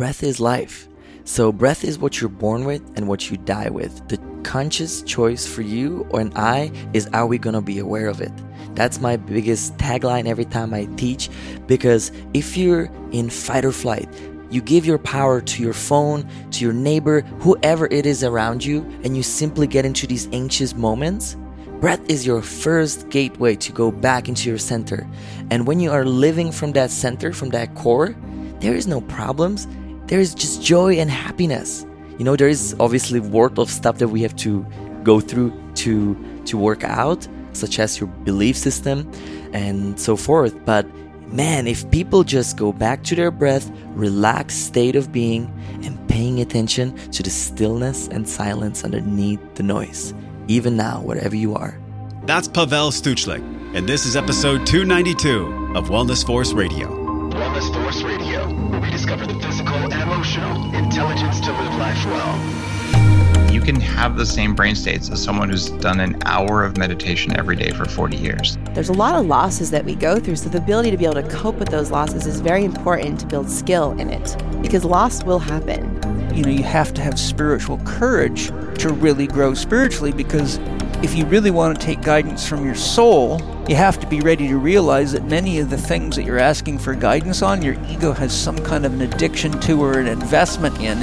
breath is life. So, breath is what you're born with and what you die with. The conscious choice for you and I is are we gonna be aware of it? That's my biggest tagline every time I teach because if you're in fight or flight, you give your power to your phone, to your neighbor, whoever it is around you, and you simply get into these anxious moments. Breath is your first gateway to go back into your center. And when you are living from that center, from that core, there is no problems. There is just joy and happiness. You know, there is obviously worth of stuff that we have to go through to to work out, such as your belief system and so forth. But Man, if people just go back to their breath, relaxed state of being, and paying attention to the stillness and silence underneath the noise, even now, wherever you are. That's Pavel Stuchlik, and this is episode 292 of Wellness Force Radio. Discover the physical and emotional intelligence to live life well you can have the same brain states as someone who's done an hour of meditation every day for 40 years. There's a lot of losses that we go through, so the ability to be able to cope with those losses is very important to build skill in it because loss will happen. You know, you have to have spiritual courage to really grow spiritually because if you really want to take guidance from your soul, you have to be ready to realize that many of the things that you're asking for guidance on, your ego has some kind of an addiction to or an investment in.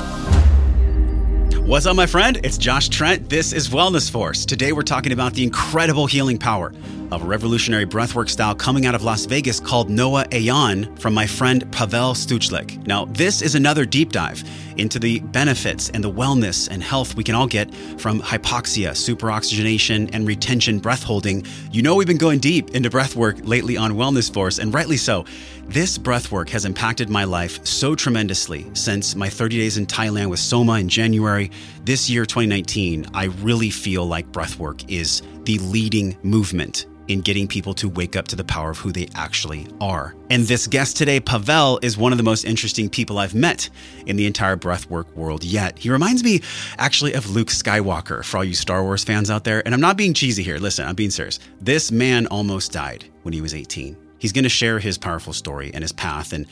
What's up, my friend? It's Josh Trent. This is Wellness Force. Today, we're talking about the incredible healing power of a revolutionary breathwork style coming out of Las Vegas called Noah Ayan from my friend Pavel Stuchlik. Now, this is another deep dive into the benefits and the wellness and health we can all get from hypoxia, superoxygenation, and retention breath holding. You know, we've been going deep into breathwork lately on Wellness Force, and rightly so. This breathwork has impacted my life so tremendously since my 30 days in Thailand with Soma in January. This year, 2019, I really feel like breathwork is the leading movement in getting people to wake up to the power of who they actually are. And this guest today, Pavel, is one of the most interesting people I've met in the entire breathwork world yet. He reminds me actually of Luke Skywalker for all you Star Wars fans out there. And I'm not being cheesy here. Listen, I'm being serious. This man almost died when he was 18. He's going to share his powerful story and his path and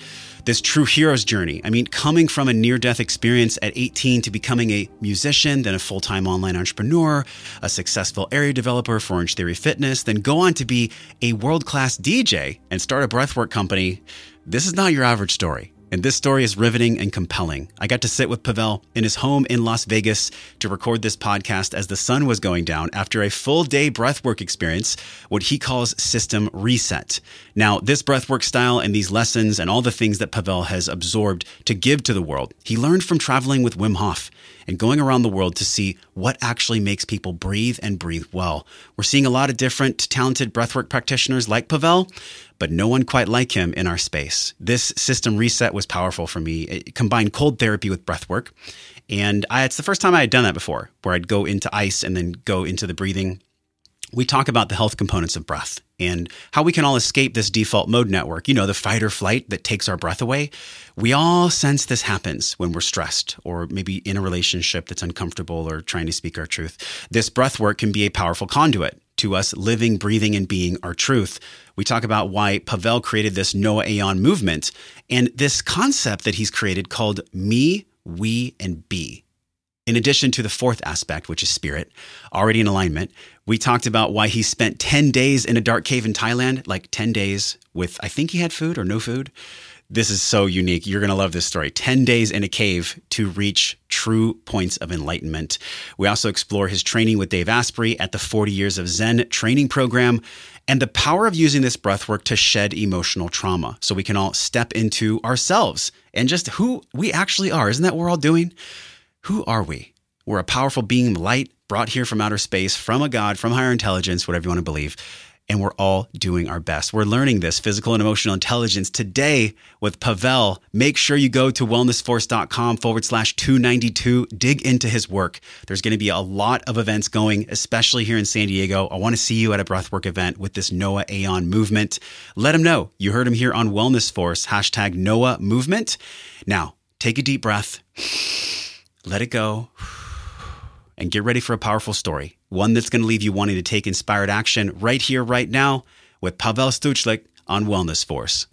this true hero's journey. I mean, coming from a near death experience at 18 to becoming a musician, then a full time online entrepreneur, a successful area developer for Orange Theory Fitness, then go on to be a world class DJ and start a breathwork company. This is not your average story. And this story is riveting and compelling. I got to sit with Pavel in his home in Las Vegas to record this podcast as the sun was going down after a full day breathwork experience, what he calls system reset. Now, this breathwork style and these lessons and all the things that Pavel has absorbed to give to the world, he learned from traveling with Wim Hof and going around the world to see what actually makes people breathe and breathe well. We're seeing a lot of different talented breathwork practitioners like Pavel, but no one quite like him in our space. This system reset was powerful for me. It combined cold therapy with breathwork. And I, it's the first time I had done that before, where I'd go into ice and then go into the breathing. We talk about the health components of breath and how we can all escape this default mode network, you know, the fight or flight that takes our breath away. We all sense this happens when we're stressed or maybe in a relationship that's uncomfortable or trying to speak our truth. This breath work can be a powerful conduit to us living, breathing, and being our truth. We talk about why Pavel created this Noah Ayan movement and this concept that he's created called me, we, and be. In addition to the fourth aspect, which is spirit, already in alignment, we talked about why he spent 10 days in a dark cave in Thailand, like 10 days with, I think he had food or no food. This is so unique. You're going to love this story. 10 days in a cave to reach true points of enlightenment. We also explore his training with Dave Asprey at the 40 Years of Zen training program and the power of using this breath work to shed emotional trauma so we can all step into ourselves and just who we actually are. Isn't that what we're all doing? Who are we? We're a powerful being, of light, brought here from outer space, from a God, from higher intelligence, whatever you want to believe and we're all doing our best. We're learning this physical and emotional intelligence today with Pavel. Make sure you go to wellnessforce.com forward slash 292. Dig into his work. There's going to be a lot of events going, especially here in San Diego. I want to see you at a breathwork event with this Noah Ayan movement. Let him know you heard him here on Wellness Force, hashtag Noah Movement. Now, take a deep breath, let it go and get ready for a powerful story, one that's going to leave you wanting to take inspired action right here, right now, with Pavel Stuchlik on Wellness Force.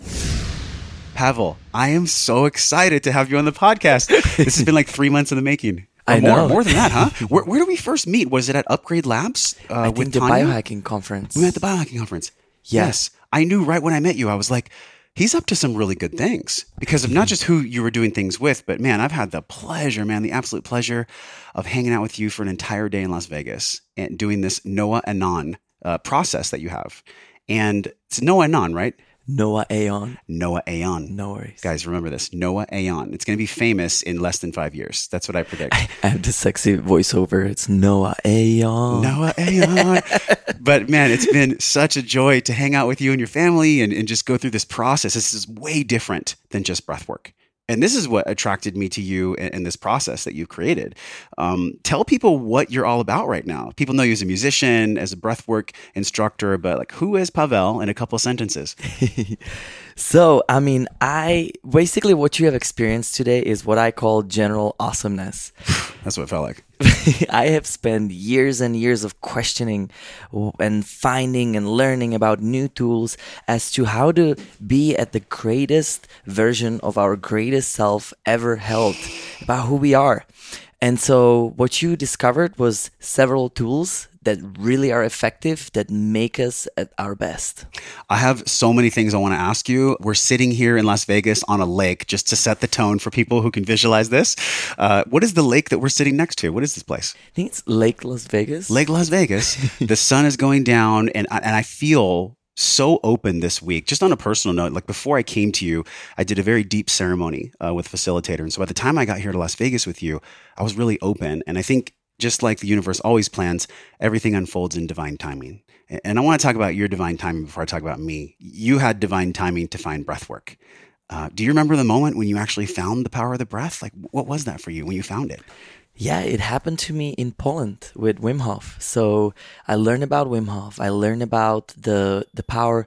Pavel, I am so excited to have you on the podcast. this has been like three months in the making. I more, know. more than that, huh? where, where did we first meet? Was it at Upgrade Labs uh, I with think the Tanya? biohacking conference. We met at the biohacking conference. Yeah. Yes. I knew right when I met you, I was like, he's up to some really good things because of not just who you were doing things with, but man, I've had the pleasure, man, the absolute pleasure of hanging out with you for an entire day in Las Vegas and doing this Noah Anon uh, process that you have. And it's Noah Anon, right? Noah Aeon. Noah Aeon. No worries. Guys, remember this Noah Aeon. It's going to be famous in less than five years. That's what I predict. I have the sexy voiceover. It's Noah Aeon. Noah Aeon. but man, it's been such a joy to hang out with you and your family and, and just go through this process. This is way different than just breath work. And this is what attracted me to you in, in this process that you've created. Um, tell people what you're all about right now. People know you as a musician, as a breathwork instructor, but like, who is Pavel in a couple sentences? So, I mean, I basically what you have experienced today is what I call general awesomeness. That's what it felt like. I have spent years and years of questioning and finding and learning about new tools as to how to be at the greatest version of our greatest self ever held, about who we are. And so, what you discovered was several tools that really are effective that make us at our best. I have so many things I want to ask you. We're sitting here in Las Vegas on a lake just to set the tone for people who can visualize this. Uh, what is the lake that we're sitting next to? What is this place? I think it's Lake Las Vegas. Lake Las Vegas. the sun is going down, and I, and I feel so open this week. Just on a personal note, like before I came to you, I did a very deep ceremony uh, with facilitator, and so by the time I got here to Las Vegas with you, I was really open, and I think. Just like the universe always plans, everything unfolds in divine timing. And I want to talk about your divine timing before I talk about me. You had divine timing to find breath work. Uh, do you remember the moment when you actually found the power of the breath? Like, what was that for you when you found it? Yeah, it happened to me in Poland with Wim Hof. So I learned about Wim Hof. I learned about the the power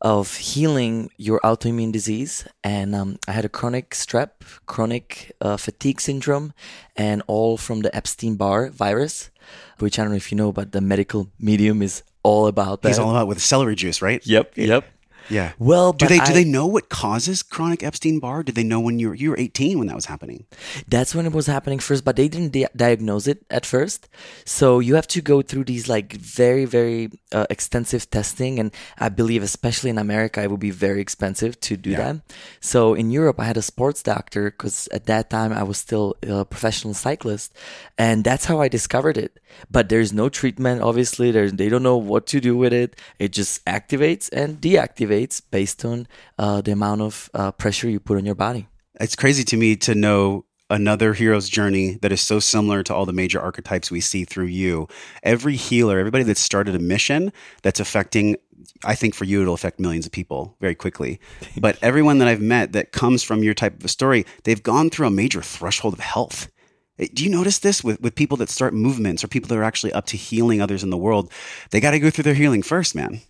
of healing your autoimmune disease, and um, I had a chronic strep, chronic uh, fatigue syndrome, and all from the Epstein Barr virus, which I don't know if you know, but the medical medium is all about that. He's all about with celery juice, right? yep, yep. Yeah. Well, Do they do I- they know what causes chronic Epstein Barr? Did they know when you were you were 18 when that was happening? That's when it was happening first, but they didn't di- diagnose it at first. So you have to go through these like very, very uh, extensive testing, and I believe, especially in America, it would be very expensive to do that. So in Europe, I had a sports doctor because at that time I was still a professional cyclist, and that's how I discovered it. But there's no treatment, obviously. There's they don't know what to do with it. It just activates and deactivates based on uh, the amount of uh, pressure you put on your body. It's crazy to me to know another hero's journey that is so similar to all the major archetypes we see through you. Every healer, everybody that started a mission that's affecting I think for you it'll affect millions of people very quickly. But everyone that I've met that comes from your type of a story, they've gone through a major threshold of health. Eh, Do you notice this with, with people that start movements or people that are actually up to healing others in the world? They got to go through their healing first, man.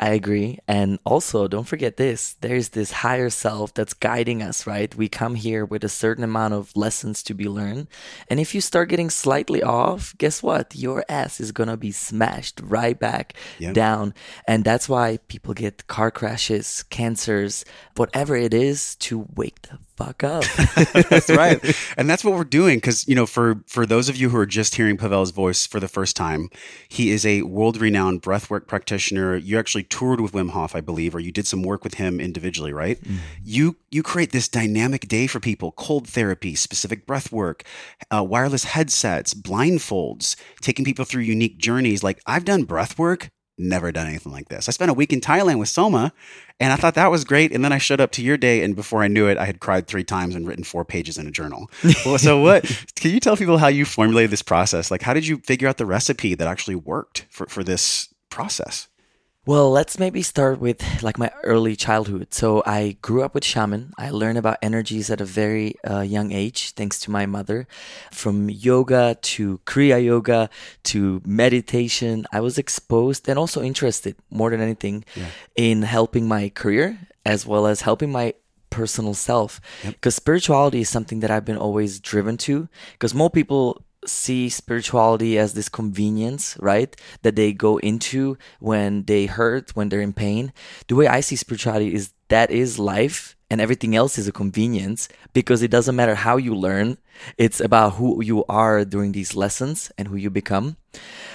I agree. And also, don't forget this there's this higher self that's guiding us, right? We come here with a certain amount of lessons to be learned. And if you start getting slightly off, guess what? Your ass is going to be smashed right back down. And that's why people get car crashes, cancers, whatever it is to wake the fuck up. that's right. And that's what we're doing because you know for for those of you who are just hearing pavel's voice for the first time he is a world-renowned breathwork practitioner. You actually toured with wim hof i believe or you did some work with him individually right? You you create this dynamic day for people cold therapy specific breath work uh, wireless headsets blindfolds taking people through unique journeys. Like i've done breath work never done anything like this. I spent a week in thailand with soma and I thought that was great. And then I showed up to your day, and before I knew it, I had cried three times and written four pages in a journal. well, so, what can you tell people how you formulated this process? Like, how did you figure out the recipe that actually worked for, for this process? Well, let's maybe start with like my early childhood. So I grew up with shaman. I learned about energies at a very uh, young age, thanks to my mother. From yoga to Kriya yoga to meditation, I was exposed and also interested more than anything in helping my career as well as helping my personal self. Because spirituality is something that I've been always driven to. Because more people see spirituality as this convenience, right? That they go into when they hurt, when they're in pain. The way I see spirituality is that is life and everything else is a convenience because it doesn't matter how you learn. It's about who you are during these lessons and who you become.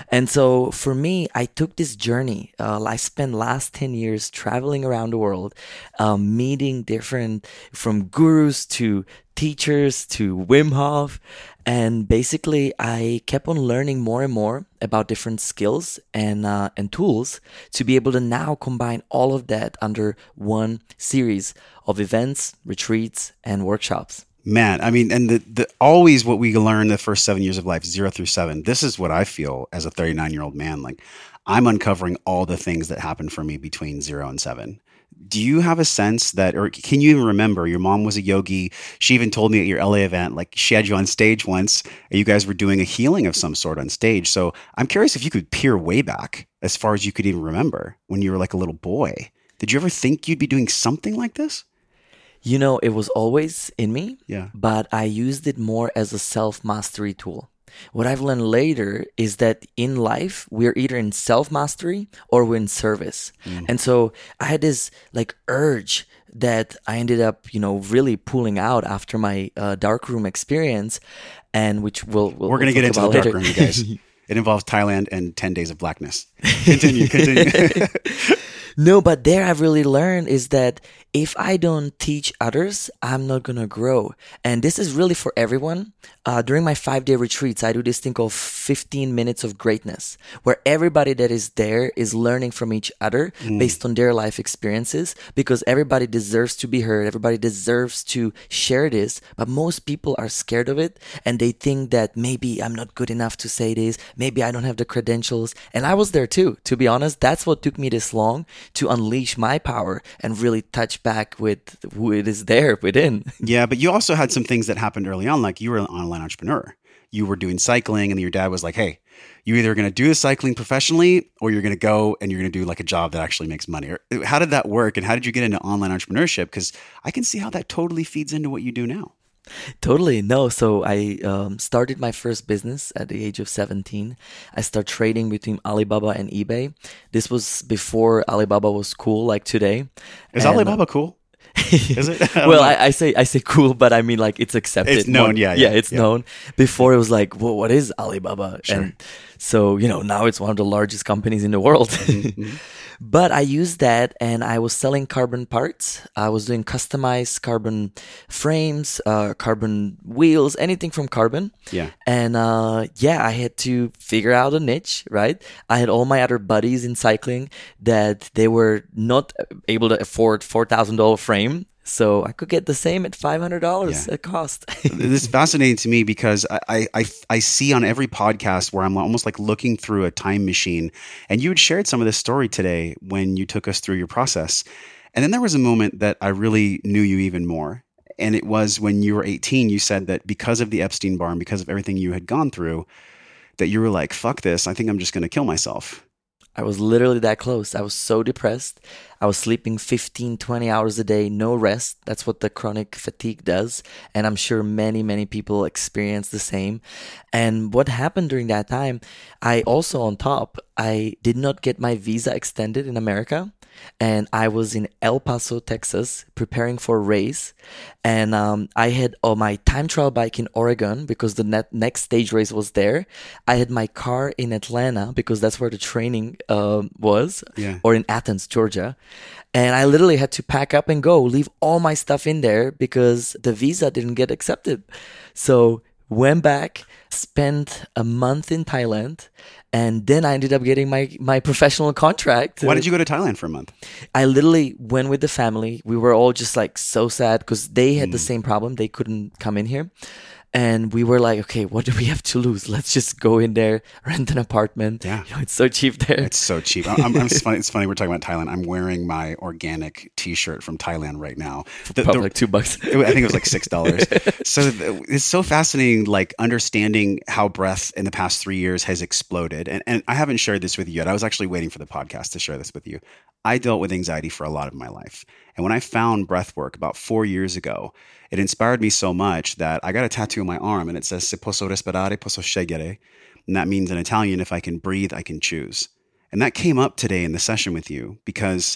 And so for me, I took this journey. Uh, I spent last 10 years traveling around the world, um, meeting different, from gurus to teachers to Wim Hof. And basically, I kept on learning more and more about different skills and, uh, and tools to be able to now combine all of that under one series of events, retreats, and workshops. Man, I mean, and the, the always what we learn the first seven years of life, zero through seven. This is what I feel as a 39 year old man. Like I'm uncovering all the things that happened for me between zero and seven. Do you have a sense that, or can you even remember your mom was a yogi? She even told me at your LA event, like she had you on stage once, and you guys were doing a healing of some sort on stage. So I'm curious if you could peer way back as far as you could even remember when you were like a little boy. Did you ever think you'd be doing something like this? You know, it was always in me, Yeah. but I used it more as a self mastery tool. What I've learned later is that in life, we're either in self mastery or we're in service. And so I had this like urge that I ended up, you know, really pulling out after my uh, darkroom experience, and which we'll, we'll We're going to we'll get into the later. room, you guys. It involves Thailand and 10 days of blackness. Continue, continue. No, but there I've really learned is that if I don't teach others, I'm not gonna grow. And this is really for everyone. Uh, during my five day retreats, I do this thing called 15 minutes of greatness, where everybody that is there is learning from each other based on their life experiences, because everybody deserves to be heard. Everybody deserves to share this, but most people are scared of it and they think that maybe I'm not good enough to say this. Maybe I don't have the credentials. And I was there too, to be honest. That's what took me this long to unleash my power and really touch back with who it is there within. Yeah, but you also had some things that happened early on. Like you were an online entrepreneur. You were doing cycling, and your dad was like, "Hey, you either going to do the cycling professionally, or you're going to go and you're going to do like a job that actually makes money." Or, how did that work, and how did you get into online entrepreneurship? Because I can see how that totally feeds into what you do now. Totally. No. So I um, started my first business at the age of 17. I started trading between Alibaba and eBay. This was before Alibaba was cool like today. Is And, uh, Alibaba cool? Is it? I well. I, I say I say cool, but I mean like it's accepted. It's known, More- yeah, yeah, it's yeah. known. Before it was like, well, what is Alibaba? Sure. And so you know now it's one of the largest companies in the world. Mm-hmm, but I used that, and I was selling carbon parts. I was doing customized carbon frames, uh, carbon wheels, anything from carbon. Yeah. And uh, yeah, I had to figure out a niche, right? I had all my other buddies in cycling that they were not able to afford four thousand dollar frame, so I could get the same at five hundred dollars Yeah. at cost. this is fascinating to me because I, I, I, see on every podcast where I'm almost like looking through a time machine. And you had shared some of this story today when you took us through your process. And then there was a moment that I really knew you even more. And it was when you were 18, you said that because of the Epstein Barr and because of everything you had gone through, that you were like, fuck this. I think I'm just going to kill myself. I was literally that close. I was so depressed. I was sleeping 15, 20 hours a day, no rest. That's what the chronic fatigue does. And I'm sure many, many people experience the same. And what happened during that time, I also, on top, I did not get my visa extended in America. And I was in El Paso, Texas, preparing for a race. And um, I had oh, my time trial bike in Oregon because the net, next stage race was there. I had my car in Atlanta because that's where the training um was, Yeah. or in Athens, Georgia. And I literally had to pack up and go, leave all my stuff in there because the visa didn't get accepted. So went back, spent a month in Thailand, and then I ended up getting my my professional contract. Why did you go to Thailand for a month? I literally went with the family. We were all just like so sad because they had the Mm. same problem. They couldn't come in here. And we were like, okay, what do we have to lose? Let's just go in there, rent an apartment. Yeah. You know, it's so cheap there. It's so cheap. I'm, I'm, it's funny. It's funny. We're talking about Thailand. I'm wearing my organic T-shirt from Thailand right now. The- Probably the- like two bucks. I think it was like six dollars. so th- it's so fascinating, like understanding how breath in the past three years has exploded. And and I haven't shared this with you yet. I was actually waiting for the podcast to share this with you. I dealt with anxiety for a lot of my life, and when I found breath work about four years ago, it inspired me so much that I got a tattoo on my arm, and it says "Se posso respirare, posso scegliere," and that means in Italian, if I can breathe, I can choose. And that came up today in the session with you because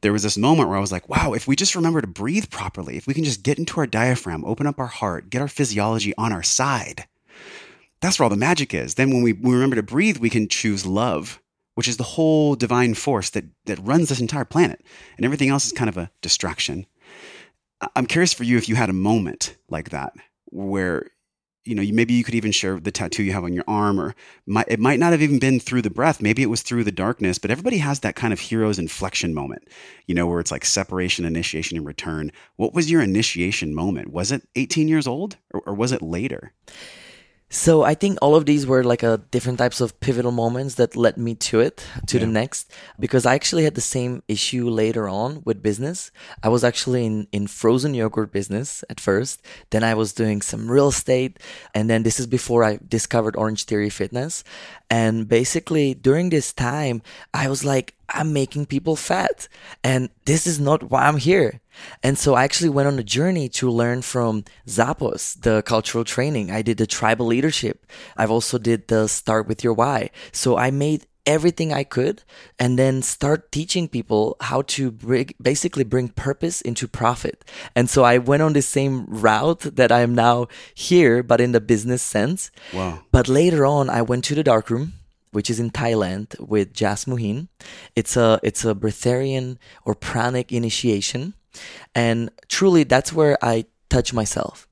there was this moment where I was like, wow, if we just remember to breathe properly, if we can just get into our diaphragm, open up our heart, get our physiology on our side, that's where all the magic is. Then when we, we remember to breathe, we can choose love, which is the whole divine force that, that runs this entire planet. And everything else is kind of a distraction. I'm curious for you if you had a moment like that where you know, maybe you could even share the tattoo you have on your arm, or might, it might not have even been through the breath. Maybe it was through the darkness, but everybody has that kind of hero's inflection moment, you know, where it's like separation, initiation, and return. What was your initiation moment? Was it 18 years old or, or was it later? So I think all of these were like a different types of pivotal moments that led me to it, to the next, because I actually had the same issue later on with business. I was actually in, in frozen yogurt business at first. Then I was doing some real estate. And then this is before I discovered Orange Theory Fitness. And basically during this time, I was like, I'm making people fat and this is not why I'm here. And so I actually went on a journey to learn from Zappos, the cultural training. I did the tribal leadership. I've also did the start with your why. So I made everything I could and then start teaching people how to bring, basically bring purpose into profit. And so I went on the same route that I am now here, but in the business sense. Wow. But later on, I went to the dark room, which is in Thailand with Jasmuheen. It's a it's a breatharian or pranic initiation, and truly that's where I touch myself.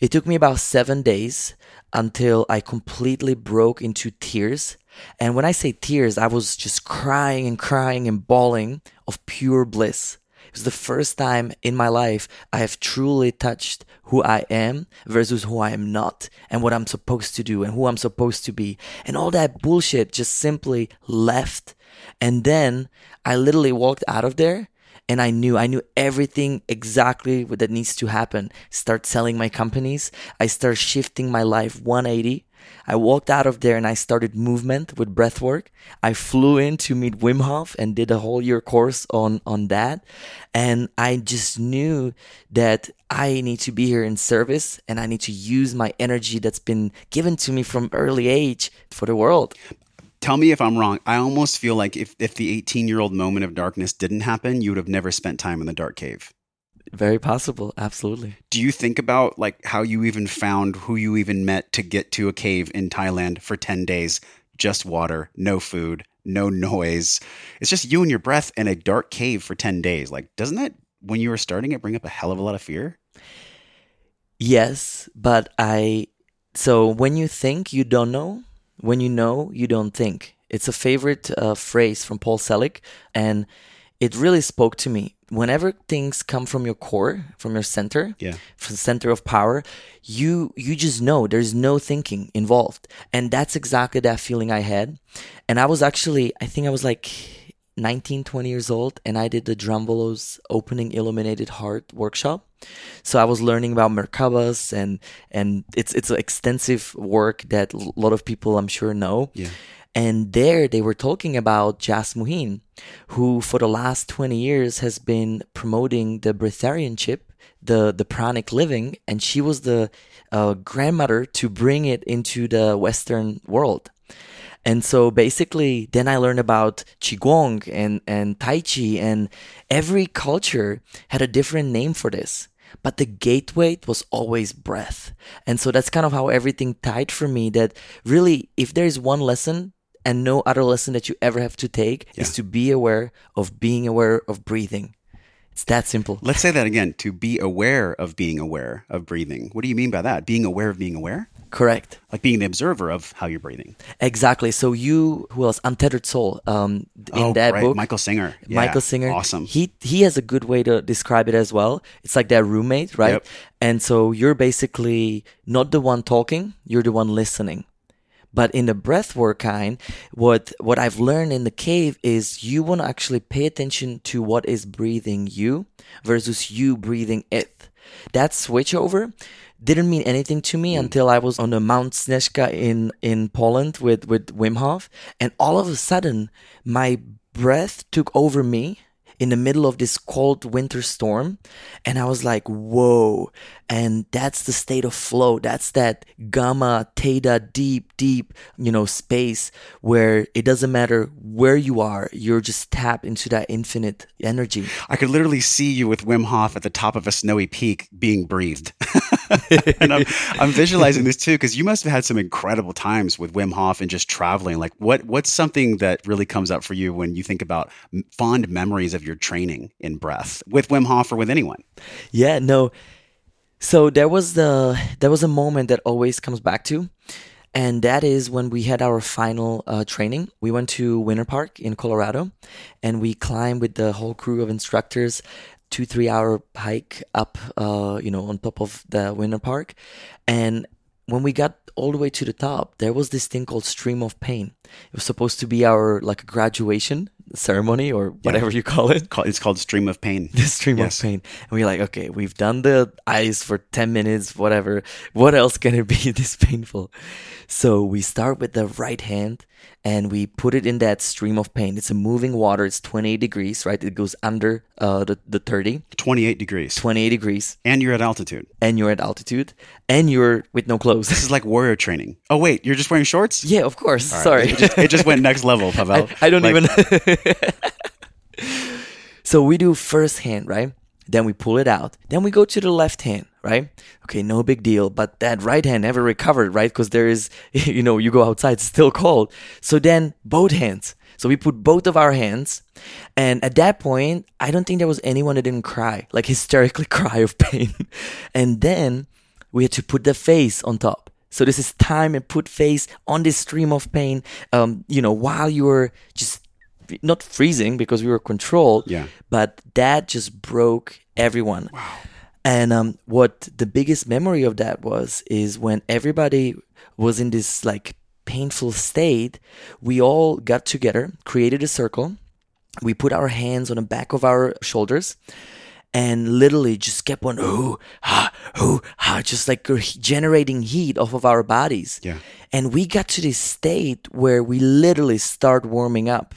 It took me about seven days until I completely broke into tears. And when I say tears, I was just crying and crying and bawling of pure bliss. It was the first time in my life I have truly touched who I am versus who I am not and what I'm supposed to do and who I'm supposed to be. And all that bullshit just simply left. And then I literally walked out of there and I knew I knew everything exactly that needs to happen. Start selling my companies. I start shifting my life 180. I walked out of there and I started movement with breath work. I flew in to meet Wim Hof and did a whole year course on on that. And I just knew that I need to be here in service and I need to use my energy that's been given to me from early age for the world. Tell me if I'm wrong. I almost feel like if, if the 18 year old moment of darkness didn't happen, you would have never spent time in the dark cave. Very possible, absolutely. Do you think about like how you even found who you even met to get to a cave in Thailand for 10 days? Just water, no food, no noise. It's just you and your breath in a dark cave for 10 days. Like, doesn't that, when you were starting it, bring up a hell of a lot of fear? Yes, but I. So when you think you don't know, when you know you don't think. It's a favorite uh, phrase from Paul Selig, and it really spoke to me. Whenever things come from your core, from your center, Yeah. from the center of power, you you just know there's no thinking involved, and that's exactly that feeling I had. And I was actually, I think I was like 19, 20 years old, and I did the Drunvalo's opening illuminated heart workshop. So I was learning about Merkabas and and it's it's an extensive work that a lot of people I'm sure know. Yeah. And there they were talking about Jasmuheen, who for the last 20 years has been promoting the breatharianship, the, the pranic living, and she was the uh, grandmother to bring it into the Western world. And so basically, then I learned about Qigong and, and Tai Chi, and every culture had a different name for this. But the gateway was always breath. And so that's kind of how everything tied for me that really, if there's one lesson and no other lesson that you ever have to take, is to be aware of being aware of breathing. It's that simple. Let's say that again to be aware of being aware of breathing. What do you mean by that? Being aware of being aware? Correct. Like being the observer of how you're breathing. Exactly. So you, who else? Untethered Soul. Um, in oh, that right. book, Michael Singer. Yeah. Michael Singer. Awesome. He he has a good way to describe it as well. It's like that roommate, right? Yep. And so you're basically not the one talking, you're the one listening. But in the breathwork kind, what what I've learned in the cave is you want to actually pay attention to what is breathing you versus you breathing it. That switchover didn't mean anything to me mm. until I was on the Mount Snezka in in Poland with with Wim Hof, and all of a sudden my breath took over me in the middle of this cold winter storm. And i was like whoa and that's the state of flow that's that gamma theta deep deep, you know, space where it doesn't matter where you are, you're just tapped into that infinite energy. I could literally see you with Wim Hof at the top of a snowy peak being breathed. and I'm, I'm visualizing this too because you must have had some incredible times with Wim Hof and just traveling. Like, what what's something that really comes up for you when you think about m- fond memories of your training in breath with Wim Hof or with anyone? Yeah, no. So there was the there was a moment that always comes back to, and that is when we had our final uh, training. We went to Winter Park in Colorado, and we climbed with the whole crew of instructors two three hour hike up, uh, you know, on top of the Winter Park, and when we got all the way to the top, there was this thing called Stream of Pain. It was supposed to be our like graduation ceremony or whatever you call it. It's called Stream of Pain. The stream Yes. of pain. And we're like, okay, we've done the eyes for 10 minutes, whatever. What else can it be this painful? So we start with the right hand and we put it in that stream of pain. It's a moving water. It's 28 degrees, right? It goes under uh, the, the 30, 28 degrees. 28 degrees. And you're at altitude. And you're at altitude and you're with no clothes. This is like warrior training. Oh, wait, you're just wearing shorts? yeah, of course. Right. Sorry. It just, it just went next level, I, Pavel. I don't Like, even. so we do first hand, right? Then we pull it out. Then we go to the left hand, right? Okay, no big deal. But that right hand never recovered, right? Because there is, you know, you go outside, it's still cold. So then both hands. So we put both of our hands. And at that point, I don't think there was anyone that didn't cry, like hysterically cry of pain. and then we had to put the face on top. So this is time and put face on this stream of pain. Um, you know, while you were just not freezing because we were controlled. Yeah. But that just broke everyone. Wow. And um, what the biggest memory of that was is when everybody was in this like painful state, we all got together, created a circle. We put our hands on the back of our shoulders and literally just kept on ooh ha ooh ha just like generating heat off of our bodies Yeah. and we got to this state where we literally start warming up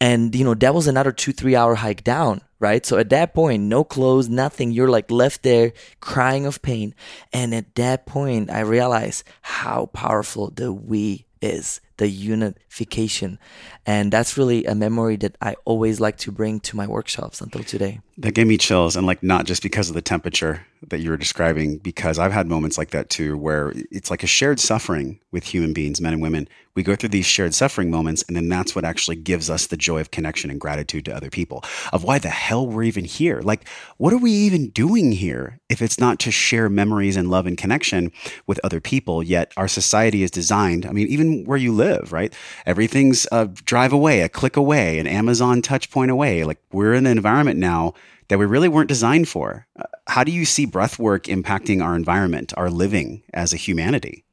and you know that was another two three hour hike down right? So at that point no clothes nothing. You're like left there crying of pain. And at that point i realized how powerful the we is the unification and that's really a memory that i always like to bring to my workshops until today That gave me chills, and like not just because of the temperature that you were describing, because I've had moments like that too, where it's like a shared suffering with human beings, men and women. We go through these shared suffering moments, and then that's what actually gives us the joy of connection and gratitude to other people, of why the hell we're even here. Like, what are we even doing here if it's not to share memories and love and connection with other people? Yet our society is designed, I mean, even where you live, right? Everything's a drive away, a click away, an Amazon touch point away. Like, we're in an environment now that we really weren't designed for. Uh, How do you see breath work impacting our environment, our living as a humanity?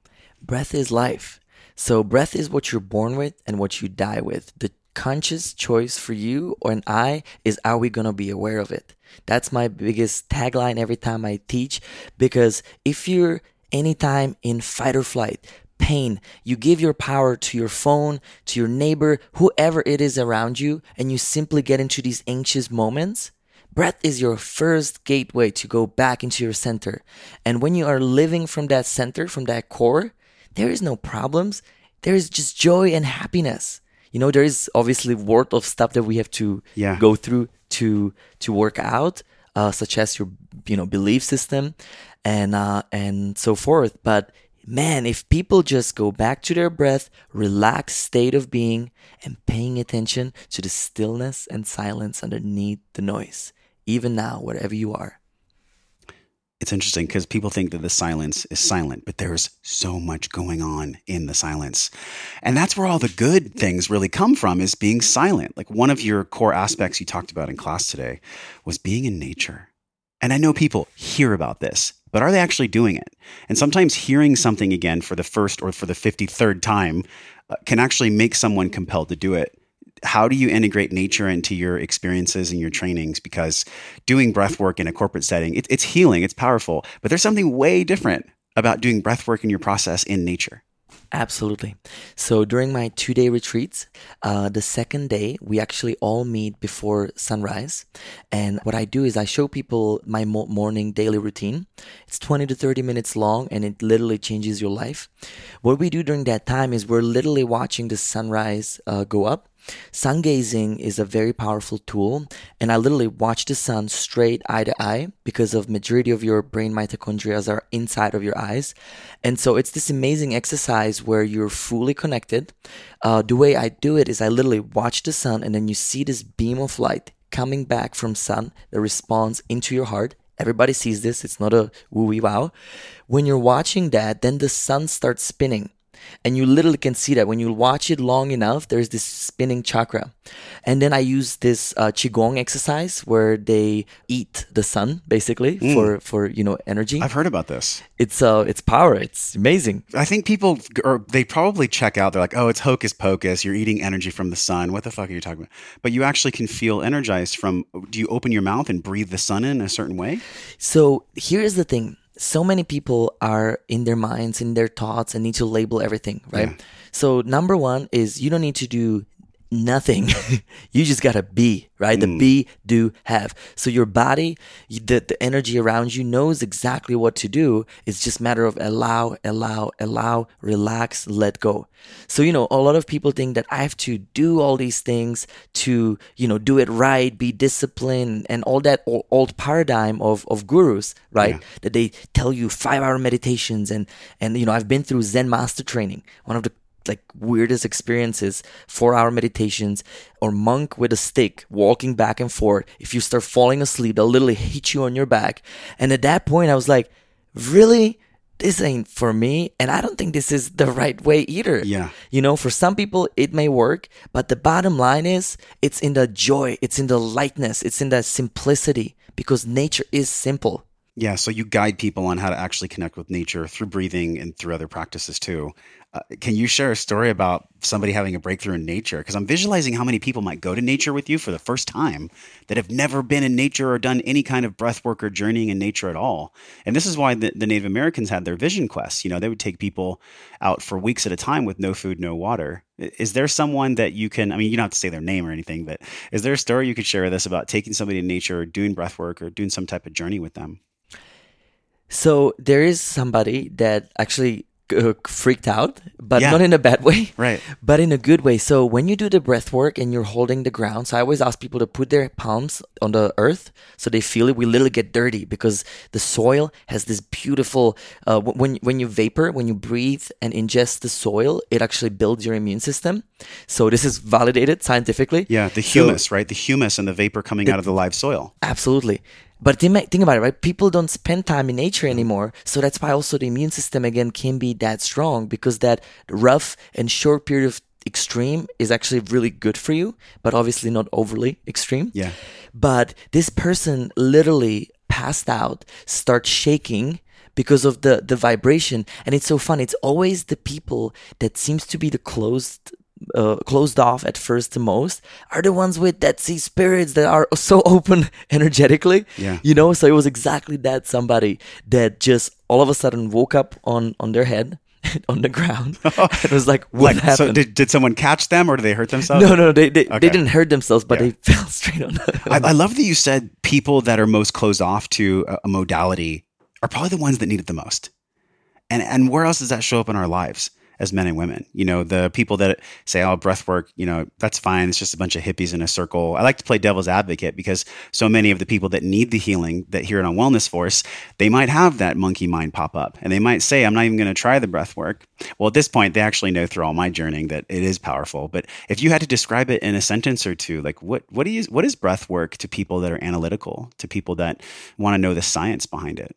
breath is life. So breath is what you're born with and what you die with. The conscious choice for you or an I is are we going to be aware of it? That's my biggest tagline every time I teach because if you're anytime in fight or flight, pain, you give your power to your phone, to your neighbor, whoever it is around you, and you simply get into these anxious moments, Breath is your first gateway to go back into your center. And when you are living from that center, from that core, there is no problems. There is just joy and happiness. You know, there is obviously worth of stuff that we have to Yeah. go through to to work out, uh, such as your you know belief system and uh, and so forth. But man, if people just go back to their breath, relaxed state of being, and paying attention to the stillness and silence underneath the noise, even now, wherever you are. It's interesting because people think that the silence is silent, but there's so much going on in the silence. And that's where all the good things really come from is being silent. Like one of your core aspects you talked about in class today was being in nature. And I know people hear about this, but are they actually doing it? And sometimes hearing something again for the first or for the 53rd time uh, can actually make someone compelled to do it. How do you integrate nature into your experiences and your trainings? Because doing breath work in a corporate setting, it, it's healing, it's powerful, but there's something way different about doing breath work in your process in nature. Absolutely. So during my two day retreats, uh, the second day, we actually all meet before sunrise. And what I do is I show people my mo- morning daily routine. It's 20 to 30 minutes long and it literally changes your life. What we do during that time is we're literally watching the sunrise uh, go up Sun gazing is a very powerful tool, and I literally watch the sun straight eye to eye because of majority of your brain mitochondria are inside of your eyes, and so it's this amazing exercise where you're fully connected. Uh, the way I do it is I literally watch the sun, and then you see this beam of light coming back from sun that responds into your heart. Everybody sees this. It's not a woo wee wow. When you're watching that, then the sun starts spinning and you literally can see that when you watch it long enough, there's this spinning chakra. And then I use this uh, qigong exercise where they eat the sun basically Mm. for for you know energy. I've heard about this. It's uh it's power. It's amazing. I think people, or they probably check out. They're like, "Oh, it's hocus pocus. You're eating energy from the sun. What the fuck are you talking about?" But you actually can feel energized from. Do you open your mouth and breathe the sun in a certain way? So here's the thing. So many people are in their minds, in their thoughts, and need to label everything, right? Yeah. So number one is you don't need to do nothing. you just gotta be, right? The hmm. be, do, have. So your body, the, the energy around you knows exactly what to do. It's just matter of allow, allow, allow, relax, let go. So, you know, a lot of people think that I have to do all these things to, you know, do it right, be disciplined and all that old paradigm of, of gurus, right? That they tell you five hour meditations and, and, you know, I've been through Zen master training. One of the like weirdest experiences four hour meditations or monk with a stick walking back and forth if you start falling asleep they'll literally hit you on your back and at that point i was like really this ain't for me and i don't think this is the right way either Yeah. you know for some people it may work but the bottom line is it's in the joy it's in the lightness it's in the simplicity because nature is simple Yeah. So you guide people on how to actually connect with nature through breathing and through other practices too. Uh, can you share a story about somebody having a breakthrough in nature? Because I'm visualizing how many people might go to nature with you for the first time that have never been in nature or done any kind of breath work or journeying in nature at all. And this is why the, the Native Americans had their vision quests. You know, they would take people out for weeks at a time with no food, no water. Is there someone that you can, I mean, you don't have to say their name or anything, but is there a story you could share with us about taking somebody in nature or doing breath work or doing some type of journey with them? so there is somebody that actually uh, freaked out but Yeah. not in a bad way Right. but in a good way. So when you do the breath work and you're holding the ground, so I always ask people to put their palms on the earth so they feel it. We literally get dirty because the soil has this beautiful. Uh, wh- when when you vapor, when you breathe and ingest the soil, it actually builds your immune system. So this is validated scientifically. Yeah, the So- humus, right? The humus and the vapor coming out of the live soil. Absolutely. But think, about it, right? People don't spend time in nature anymore. So that's why also the immune system again can be that strong because that rough and short period of extreme is actually really good for you, but obviously not overly extreme. Yeah. But this person literally passed out, start shaking because of the the vibration and it's so fun it's always the people that seems to be the closed uh, closed off at first the most are the ones with that sea spirits that are so open energetically Yeah. you know so it was exactly that somebody that just all of a sudden woke up on on their head on the ground it was like what Like, happened so did, did someone catch them or did they hurt themselves? no no they they, Okay. they didn't hurt themselves but Yeah. they fell straight on the I, I love that you said people that are most closed off to a, a modality are probably the ones that need it the most. And and where else does that show up in our lives as men and women? You know, the people that say, "Oh, breath work," you know, that's fine. It's just a bunch of hippies in a circle. I like to play devil's advocate because so many of the people that need the healing that hear it on Wellness Force, they might have that monkey mind pop up, and they might say, "I'm not even going to try the breath work." Well, at this point, they actually know through all my journeying that it is powerful. But if you had to describe it in a sentence or two, like what what do you what is breath work to people that are analytical, to people that want to know the science behind it?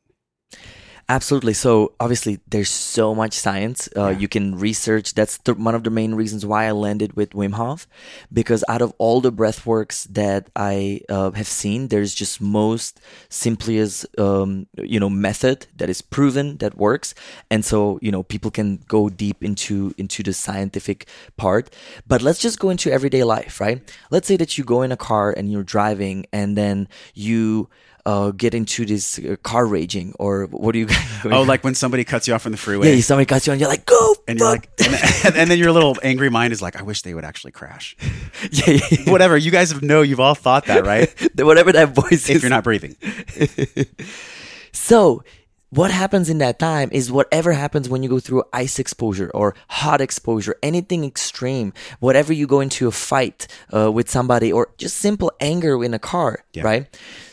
Absolutely. So obviously, there's so much science uh, you can research. That's the, one of the main reasons why I landed with Wim Hof, because out of all the breath works that I uh, have seen, there's just most simplest, um, you know, method that is proven that works, and so you know people can go deep into into the scientific part. But let's just go into everyday life, right? Let's say that you go in a car and you're driving, and then you uh, get into this uh, car raging or what do you? Oh, like when somebody cuts you off on the freeway. yeah, somebody cuts you on, you're like, go, and you're fuck." like, and, and then your little angry mind is like, I wish they would actually crash. yeah, yeah, yeah. Whatever. You guys know you've all thought that, right? whatever that voice if is. If you're not breathing. So, what happens in that time is whatever happens when you go through ice exposure or hot exposure, anything extreme, whatever you go into a fight uh, with somebody or just simple anger in a car, Yeah. right?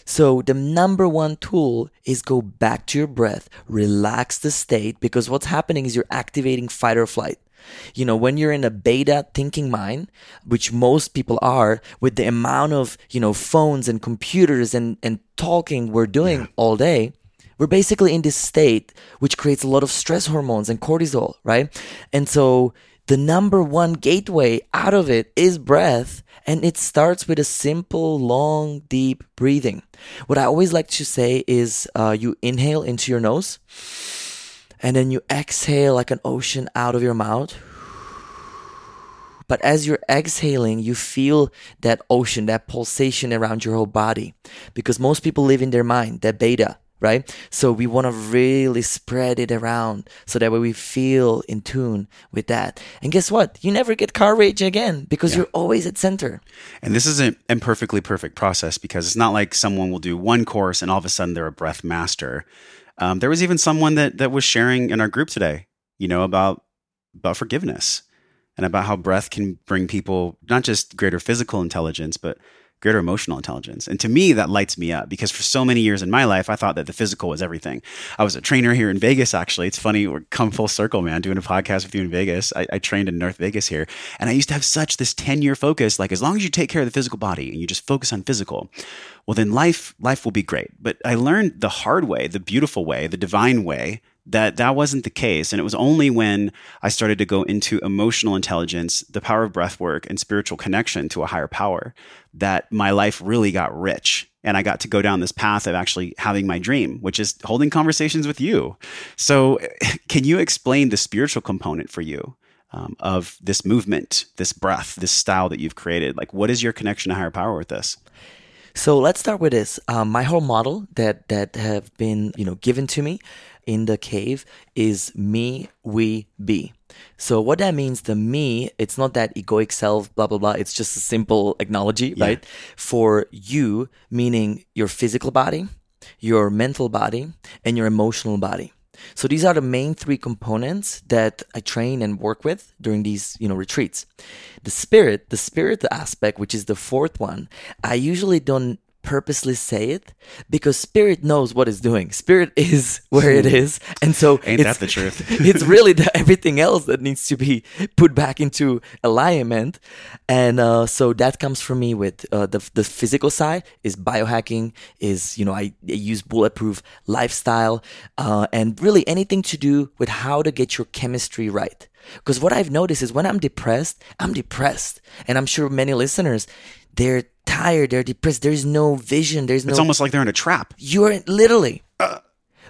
So, the number one tool is go back to your breath, relax the state because what's happening is you're activating fight or flight. You know, when you're in a beta thinking mind, which most people are, with the amount of, you know, phones and computers and, and talking we're doing all day, we're basically in this state which creates a lot of stress hormones and cortisol, right? And so the number one gateway out of it is breath. And it starts with a simple, long, deep breathing. What I always like to say is uh, you inhale into your nose and then you exhale like an ocean out of your mouth. But as you're exhaling, you feel that ocean, that pulsation around your whole body. Because most people live in their mind, that beta, right? So we want to really spread it around so that way we feel in tune with that. And guess what? You never get car rage again because you're always at center. And this is an imperfectly perfect process because it's not like someone will do one course and all of a sudden they're a breath master. Um, there was even someone that that was sharing in our group today, you know, about about forgiveness and about how breath can bring people not just greater physical intelligence, but greater emotional intelligence. And to me, that lights me up because for so many years in my life, I thought that the physical was everything. I was a trainer here in Vegas, actually. It's funny, we're come full circle, man, doing a podcast with you in Vegas. I, I trained in North Vegas here. And I used to have such this 10 year focus like, as long as you take care of the physical body and you just focus on physical, well, then life, life will be great. But I learned the hard way, the beautiful way, the divine way that that wasn't the case. And it was only when i started to go into emotional intelligence the power of breath work and spiritual connection to a higher power that my life really got rich. And i got to go down this path of actually having my dream which is holding conversations with you. So can you explain the spiritual component for you um, of this movement this breath this style that you've created? Like what is your connection to higher power with this? So let's start with this. Um, my whole model that that have been you know given to me in the cave is me, we, be. So what that means, the me, it's not that egoic self, blah blah blah. It's just a simple acknowledge, right? For you, meaning your physical body, your mental body, and your emotional body. So these are the main three components that I train and work with during these, you know, retreats. The spirit, the spirit aspect, which is the fourth one, I usually don't purposely say it because spirit knows what it's doing. Spirit is where it is, and so Ain't it's- that the truth? it's really the, everything else that needs to be put back into alignment, and uh, so that comes from me with uh, the the physical side is biohacking, is you know I, I use bulletproof lifestyle, uh, and really anything to do with how to get your chemistry right. Because what I've noticed is when I'm depressed, I'm depressed, and I'm sure many listeners, they're tired, they're depressed. There's no vision. There's no it's almost like they're in a trap you're literally.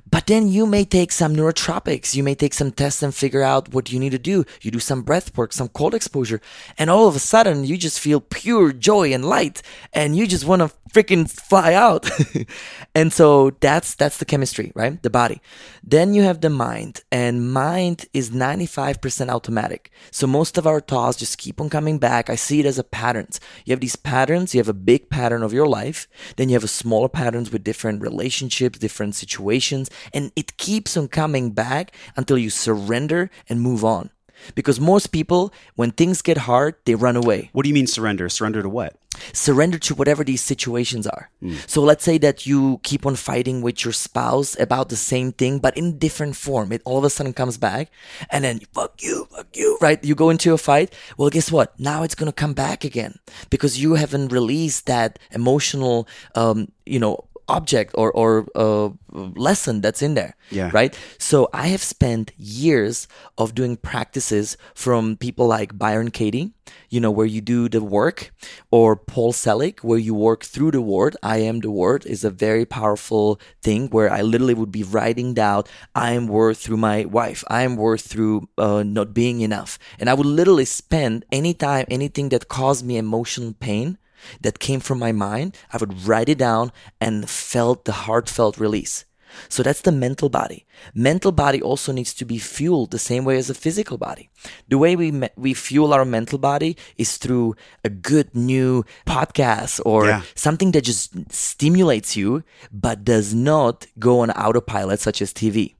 But then you may take some neurotropics. You may take some tests and figure out what you need to do. You do some breath work, some cold exposure, and all of a sudden you just feel pure joy and light, and you just want to freaking fly out. and so that's that's the chemistry, right? The body. Then you have the mind, and mind is 95% automatic. So most of our thoughts just keep on coming back. I see it as a patterns. You have these patterns. You have a big pattern of your life. Then you have a smaller patterns with different relationships, different situations, and it keeps on coming back until you surrender and move on. Because most people, when things get hard, they run away what do you mean surrender surrender to what surrender to whatever these situations are. So let's say that you keep on fighting with your spouse about the same thing, but in different form. It all of a sudden comes back and then fuck you, fuck you, right? You go into a fight. Well, guess what? Now it's going to come back again because you haven't released that emotional, um, you know, object or, or uh, lesson that's in there. Yeah. Right. So I have spent years of doing practices from people like Byron Katie, you know, where you do the work, or Paul Selig, where you work through the word. I am the word is a very powerful thing where I literally would be writing down, I am worth through my wife. I am worth through uh, not being enough. And I would literally spend any time, anything that caused me emotional pain that came from my mind, I would write it down and felt the heartfelt release. So that's the mental body. Mental body also needs to be fueled the same way as a physical body. The way we me- we fuel our mental body is through a good new podcast or Yeah. something that just stimulates you but does not go on autopilot such as TV.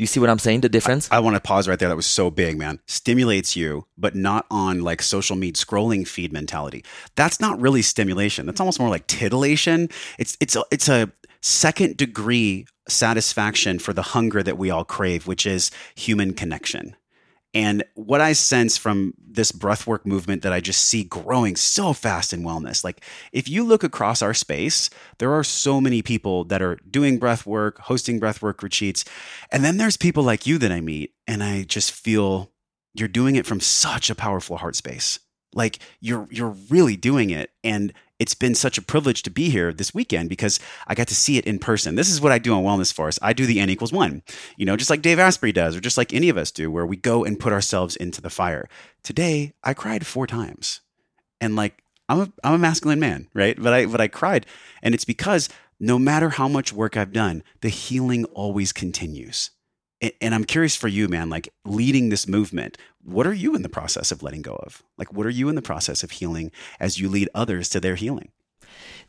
You see what I'm saying? The difference? I want to pause right there. That was so big, man. Stimulates you, but not on like social media scrolling feed mentality. That's not really stimulation. That's almost more like titillation. It's it's a, it's a second degree satisfaction for the hunger that we all crave, which is human connection. And what I sense from this breathwork movement that I just see growing so fast in wellness, like if you look across our space, there are so many people that are doing breathwork, hosting breathwork retreats. And then there's people like you that I meet, and I just feel you're doing it from such a powerful heart space. Like you're you're really doing it. And it's been such a privilege to be here this weekend because I got to see it in person. This is what I do on Wellness Force. I do the N equals one, you know, just like Dave Asprey does, or just like any of us do, where we go and put ourselves into the fire. Today, I cried four times, and like I'm a I'm a masculine man, right? But I but I cried, and it's because no matter how much work I've done, the healing always continues. And, I'm curious for you, man, like leading this movement, what are you in the process of letting go of? Like, what are you in the process of healing as you lead others to their healing?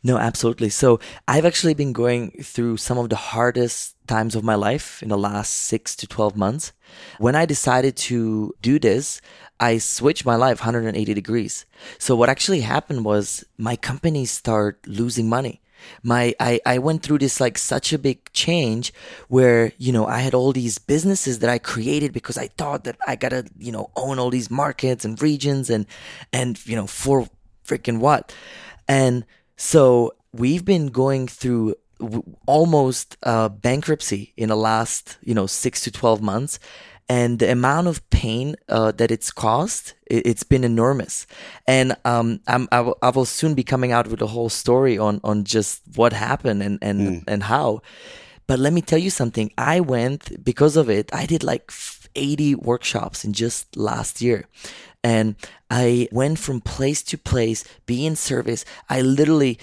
No, absolutely. So I've actually been going through some of the hardest times of my life in the last six to 12 months. When I decided to do this, I switched my life 180 degrees. So what actually happened was my company started losing money. My I, I went through this like such a big change where, you know, I had all these businesses that I created because I thought that I gotta, you know, own all these markets and regions and and you know, for freaking what? And so we've been going through w- almost uh, bankruptcy in the last, you know, six to 12 months. And the amount of pain uh, that it's caused, it, it's been enormous. And um, I'm, I, will, soon be coming out with a whole story on, on just what happened and, and, and how. But let me tell you something. I went, because of it, I did like 80 workshops in just last year. And I went from place to place, being service. I literally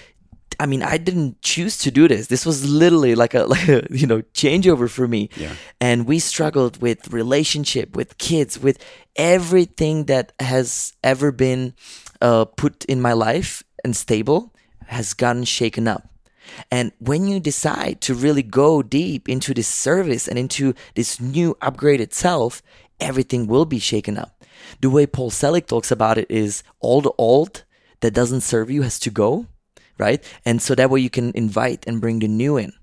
I mean, I didn't choose to do this. This was literally like a like a you know changeover for me. Yeah. And we struggled with relationship, with kids, with everything that has ever been uh, put in my life and stable has gotten shaken up. And when you decide to really go deep into this service and into this new upgraded self, everything will be shaken up. The way Paul Selig talks about it is all the old that doesn't serve you has to go, right? And so that way you can invite and bring the new in.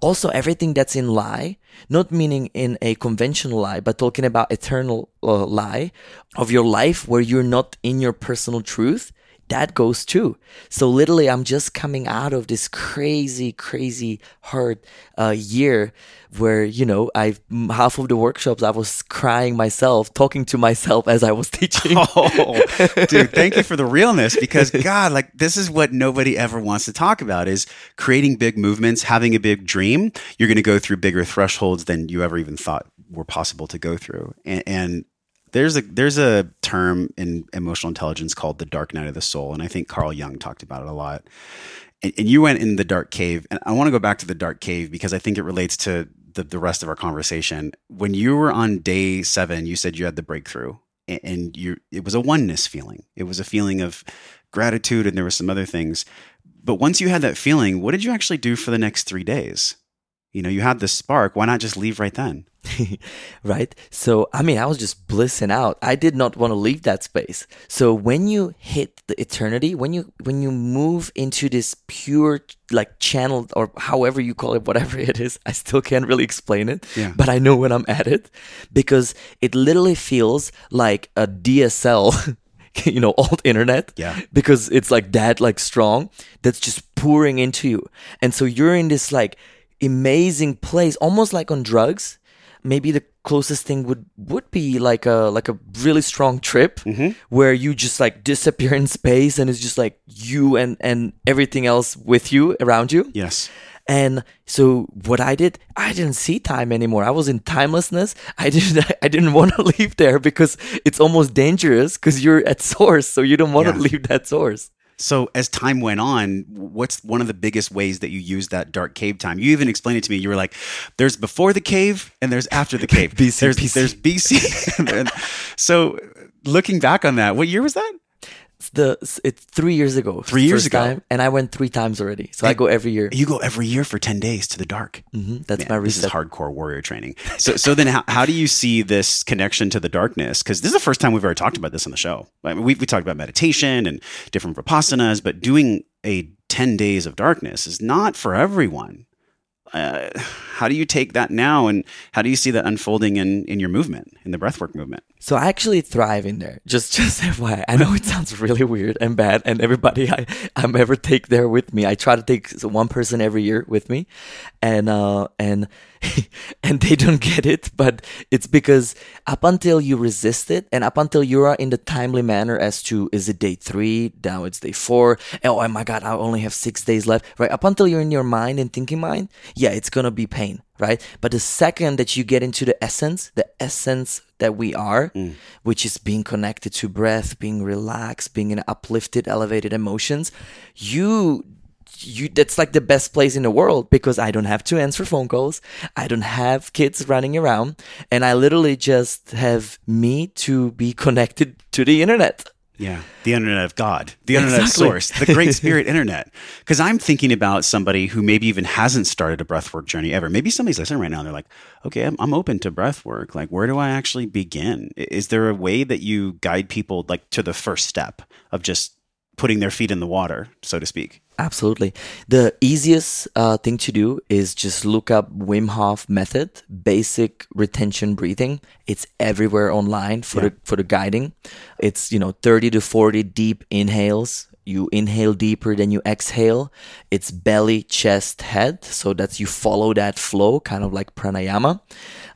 Also, everything that's in lie, not meaning in a conventional lie, but talking about eternal uh, lie of your life where you're not in your personal truth, that goes too. So literally, I'm just coming out of this crazy, crazy hard uh, year where you know I half of the workshops I was crying myself, talking to myself as I was teaching. Oh, dude, thank you for the realness because God, like this is what nobody ever wants to talk about is creating big movements, having a big dream. You're going to go through bigger thresholds than you ever even thought were possible to go through. And, and there's a there's a term in emotional intelligence called the dark night of the soul, and I think Carl Jung talked about it a lot. And, and you went in the dark cave, and I want to go back to the dark cave because I think it relates to the, the rest of our conversation. When you were on day seven, you said you had the breakthrough, and, and you it was a oneness feeling. It was a feeling of gratitude, and there were some other things. But once you had that feeling, what did you actually do for the next three days? You know, you had the spark. Why not just leave right then? right? So, I mean, I was just blissing out. I did not want to leave that space. So, when you hit the eternity, when you when you move into this pure like channel or however you call it, whatever it is, I still can't really explain it, Yeah. but I know when I'm at it because it literally feels like a DSL. you know old internet Yeah. because it's like that like strong that's just pouring into you and so you're in this like amazing place almost like on drugs maybe the closest thing would would be like a like a really strong trip mm-hmm. where you just like disappear in space and it's just like you and and everything else with you around you Yes. and so what I did, I didn't see time anymore. I was in timelessness. I didn't I didn't want to leave there because it's almost dangerous because you're at source, so you don't want Yeah. to leave that source. So as time went on, what's one of the biggest ways that you used that dark cave time? You even explained it to me. You were like, "There's before the cave and there's after the cave. BC, there's, BC. there's BC." So looking back on that, what year was that? It's the it's three years ago. Three years ago. time, and I went three times already. So I go every year. You go every year for ten days to the dark. hmm That's Man, my this is hardcore warrior training. So, so then how, how do you see this connection to the darkness? Because this is the first time we've ever talked about this on the show. I mean, we, we talked about meditation and different vipassanas, but doing a 10 days of darkness is not for everyone. Uh, how do you take that now and how do you see that unfolding in, in your movement, in the breathwork movement? So I actually thrive in there. Just just FYI. I know it sounds really weird and bad, and everybody I I'm ever take there with me. I try to take one person every year with me, and uh and and they don't get it, but it's because up until you resist it, and up until you are in the timely manner as to is it day three, now it's day four, oh my god, I only have six days left, right? Up until you're in your mind and thinking mind, yeah, it's gonna be pain, right? But the second that you get into the essence, the essence that we are, mm. which is being connected to breath, being relaxed, being in uplifted, elevated emotions, you you that's like the best place in the world because I don't have to answer phone calls. I don't have kids running around and I literally just have me to be connected to the internet. Yeah, the internet of God, the internet Exactly. of source, the great spirit internet. Because I'm thinking about somebody who maybe even hasn't started a breathwork journey ever. Maybe somebody's listening right now and they're like, okay, I'm, I'm open to breathwork. Like, where do I actually begin? Is there a way that you guide people like to the first step of just putting their feet in the water, so to speak? Absolutely. The easiest uh, thing to do is just look up Wim Hof method, basic retention breathing. It's everywhere online for Yeah. the for the guiding. It's you know 30 to 40 deep inhales. You inhale deeper than you exhale. It's belly, chest, head. So that's you follow that flow, kind of like pranayama.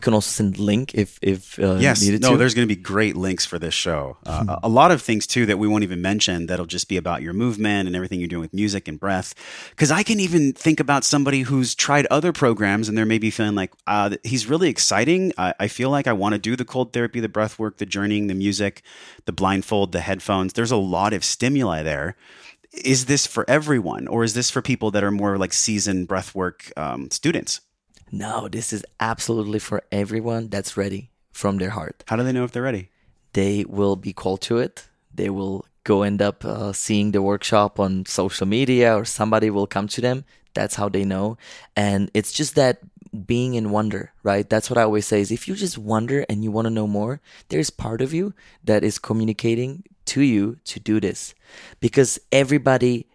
You can also send link if if uh, Yes. needed No, to. there's going to be great links for this show. Uh, a- a lot of things too that we won't even mention that'll just be about your movement and everything you're doing with music and breath. Because I can even think about somebody who's tried other programs and they're maybe feeling like uh, he's really exciting. I, I feel like I want to do the cold therapy, the breath work, the journeying, the music, the blindfold, the headphones. There's a lot of stimuli there. Is this for everyone, or is this for people that are more like seasoned breathwork um, students? No, this is absolutely for everyone that's ready from their heart. How do they know if they're ready? they will be called to it. They will go end up uh, seeing the workshop on social media or somebody will come to them. That's how they know. And it's just that being in wonder, right? That's what I always say is if you just wonder and you want to know more, there's part of you that is communicating to you to do this because everybody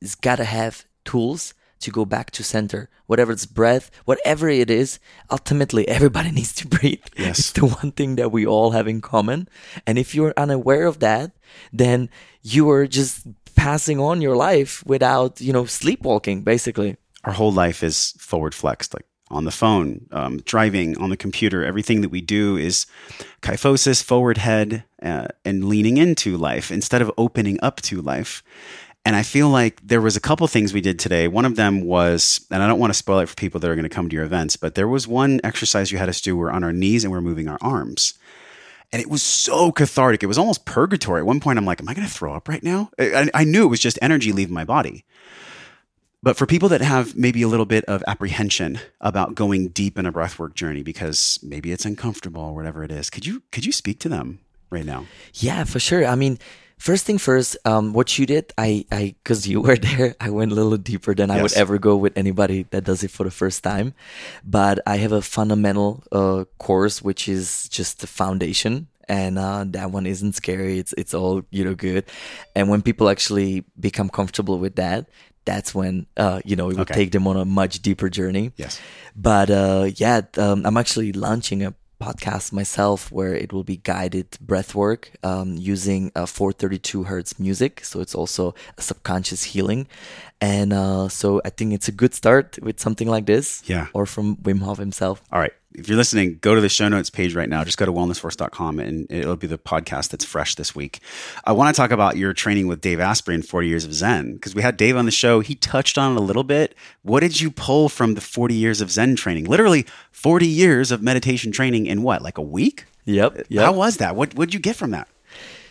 has got to have tools to go back to center. Whatever it's breath, whatever it is, ultimately everybody needs to breathe. Yes. It's the one thing that we all have in common. And if you're unaware of that, then you are just passing on your life without, you know, sleepwalking, basically. our whole life is forward flexed like on the phone um, driving on the computer everything that we do is kyphosis forward head uh, and leaning into life instead of opening up to life and i feel like there was a couple things we did today one of them was and i don't want to spoil it for people that are going to come to your events but there was one exercise you had us do we're on our knees and we're moving our arms and it was so cathartic. It was almost purgatory. At one point, I'm like, "Am I going to throw up right now?" I, I knew it was just energy leaving my body. But for people that have maybe a little bit of apprehension about going deep in a breathwork journey because maybe it's uncomfortable or whatever it is, could you could you speak to them right now? Yeah, for sure. I mean, first thing first, um, what you did, I, I, cause you were there, I went a little deeper than I would ever go with anybody that does it for the first time. But I have a fundamental, uh, course, which is just the foundation. And, uh, that one isn't scary. It's, it's all, you know, good. And when people actually become comfortable with that, that's when, uh, you know, it would Okay. take them on a much deeper journey. Yes. But uh, yeah, um, I'm actually launching a podcast myself where it will be guided breath work um, using uh, 432 hertz music. So it's also a subconscious healing. And uh, so I think it's a good start with something like this. Yeah. Or from Wim Hof himself. All right. If you're listening, go to the show notes page right now. Just go to wellnessforce.com and it'll be the podcast that's fresh this week. I want to talk about your training with Dave Asprey in 40 Years of Zen because we had Dave on the show. He touched on it a little bit. What did you pull from the 40 years of Zen training? Literally 40 years of meditation training in what, like a week? Yep. yep. How was that? What did you get from that?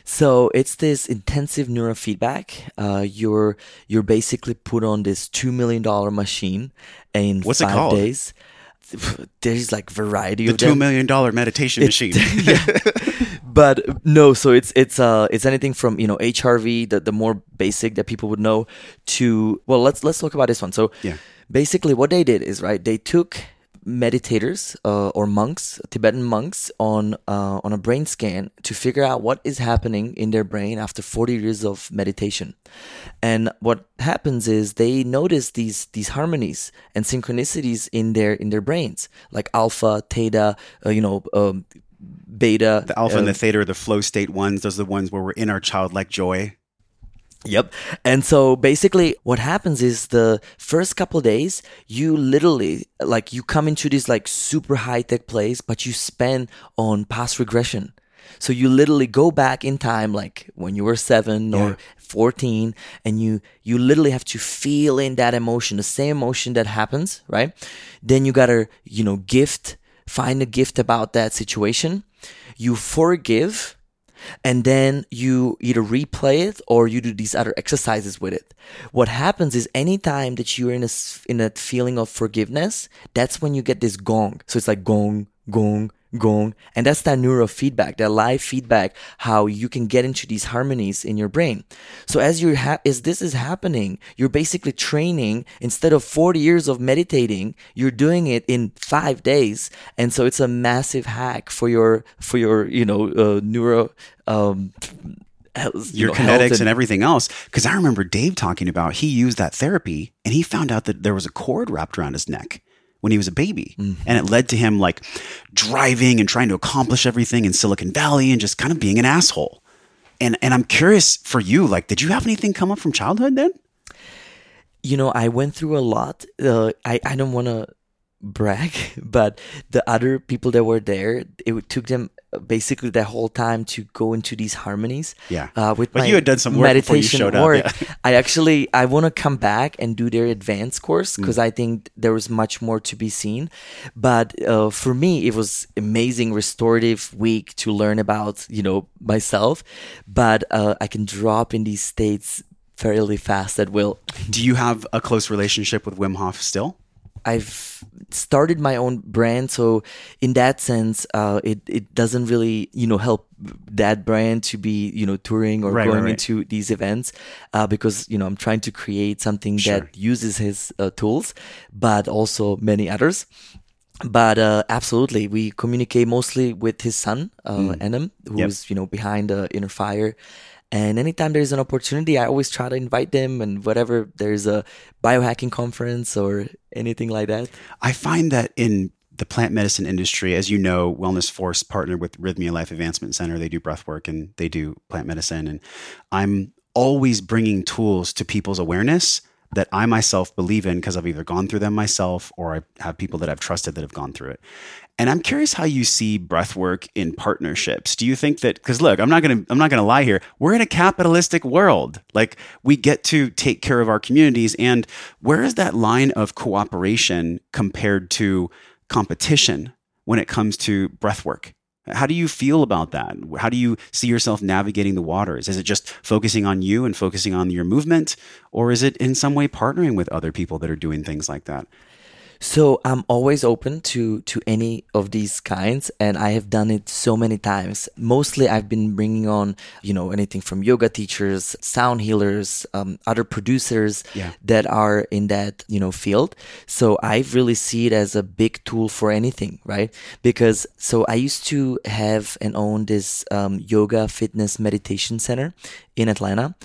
So it's this intensive neurofeedback. Uh, you're you're basically put on this two million dollar machine in What's it five called? days. There's like variety The of two million dollar meditation It's- machine. yeah. but no, so it's it's uh it's anything from you know HRV, the the more basic that people would know, to well let's let's talk about this one. So Yeah. basically what they did is right they took meditators uh, or monks tibetan monks on uh, on a brain scan to figure out what is happening in their brain after 40 years of meditation and what happens is they notice these these harmonies and synchronicities in their in their brains like alpha theta uh, you know um, beta The alpha and the theta are the flow state ones. Those are the ones where we're in our childlike joy. Yep. And so basically what happens is the first couple days you literally like you come into this like super high tech place but you spend on past regression. So you literally go back in time like when you were 7 Yeah. or 14 and you you literally have to feel in that emotion, the same emotion that happens, right? Then you got to, you know, gift find a gift about that situation. You forgive and then you either replay it or you do these other exercises with it. What happens is anytime that you're in a in a feeling of forgiveness, that's when you get this gong. So it's like gong, gong, gong, and that's that neurofeedback, that live feedback, how you can get into these harmonies in your brain. So as you're ha- as this is happening, you're basically training instead of 40 years of meditating, you're doing it in five days, and so it's a massive hack for your for your you know uh, neuro um, health- you your know, kinetics and everything else. Because I remember Dave talking about he used that therapy and he found out that there was a cord wrapped around his neck when he was a baby. Mm-hmm. And it led to him like driving and trying to accomplish everything in Silicon Valley and just kind of being an asshole. And and I'm curious for you, like, did you have anything come up from childhood then? you know, I went through a lot. Uh, I I don't want to brag, but the other people that were there, it took them basically the whole time to go into these harmonies. Yeah. Uh, with But my you had done some work before you meditation showed up, work. yeah. I actually I want to come back and do their advanced course Mm. because I think there was much more to be seen. But uh, for me, it was amazing restorative week to learn about you know myself. But uh, I can drop in these states fairly fast at will. Do you have a close relationship with Wim Hof still? I've started my own brand, so in that sense, uh, it it doesn't really you know help that brand to be you know touring or Right, right, going right. into these events uh, because you know I'm trying to create something Sure. that uses his uh, tools, but also many others. But uh, absolutely, we communicate mostly with his son, uh, Mm. Enahm, who's you know behind the Inner Fire. And anytime there's an opportunity, I always try to invite them, and whatever there's a biohacking conference or anything like that. I find that in the plant medicine industry, as you know, Wellness Force partnered with Rhythmia Life Advancement Center. They do breath work and they do plant medicine. And I'm always bringing tools to people's awareness that I myself believe in because I've either gone through them myself or I have people that I've trusted that have gone through it. And I'm curious how you see breath work in partnerships. Do you think that because look, I'm not gonna I'm not gonna lie here. We're in a capitalistic world. Like we get to take care of our communities. And where is that line of cooperation compared to competition when it comes to breath work? How do you feel about that? How do you see yourself navigating the waters? Is it just focusing on you and focusing on your movement? Or is it in some way partnering with other people that are doing things like that? So I'm always open to to any of these kinds, and I have done it so many times. Mostly, I've been bringing on, you know, anything from yoga teachers, sound healers, um, other producers Yeah. that are in that you know field. So I really see it as a big tool for anything, right? Because so I used to have and own this um, yoga fitness meditation center in Atlanta.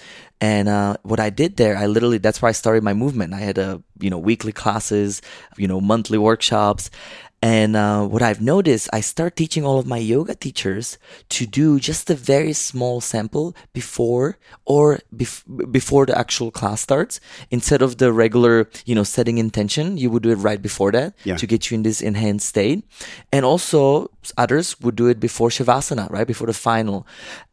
And uh, what I did there, I literally that's where I started my movement. I had a you know weekly classes, you know monthly workshops, and uh, what I've noticed, I start teaching all of my yoga teachers to do just a very small sample before or bef- before the actual class starts. Instead of the regular, you know, setting intention, you would do it right before that Yeah. to get you in this enhanced state. And also others would do it before Shavasana, right? Before the final.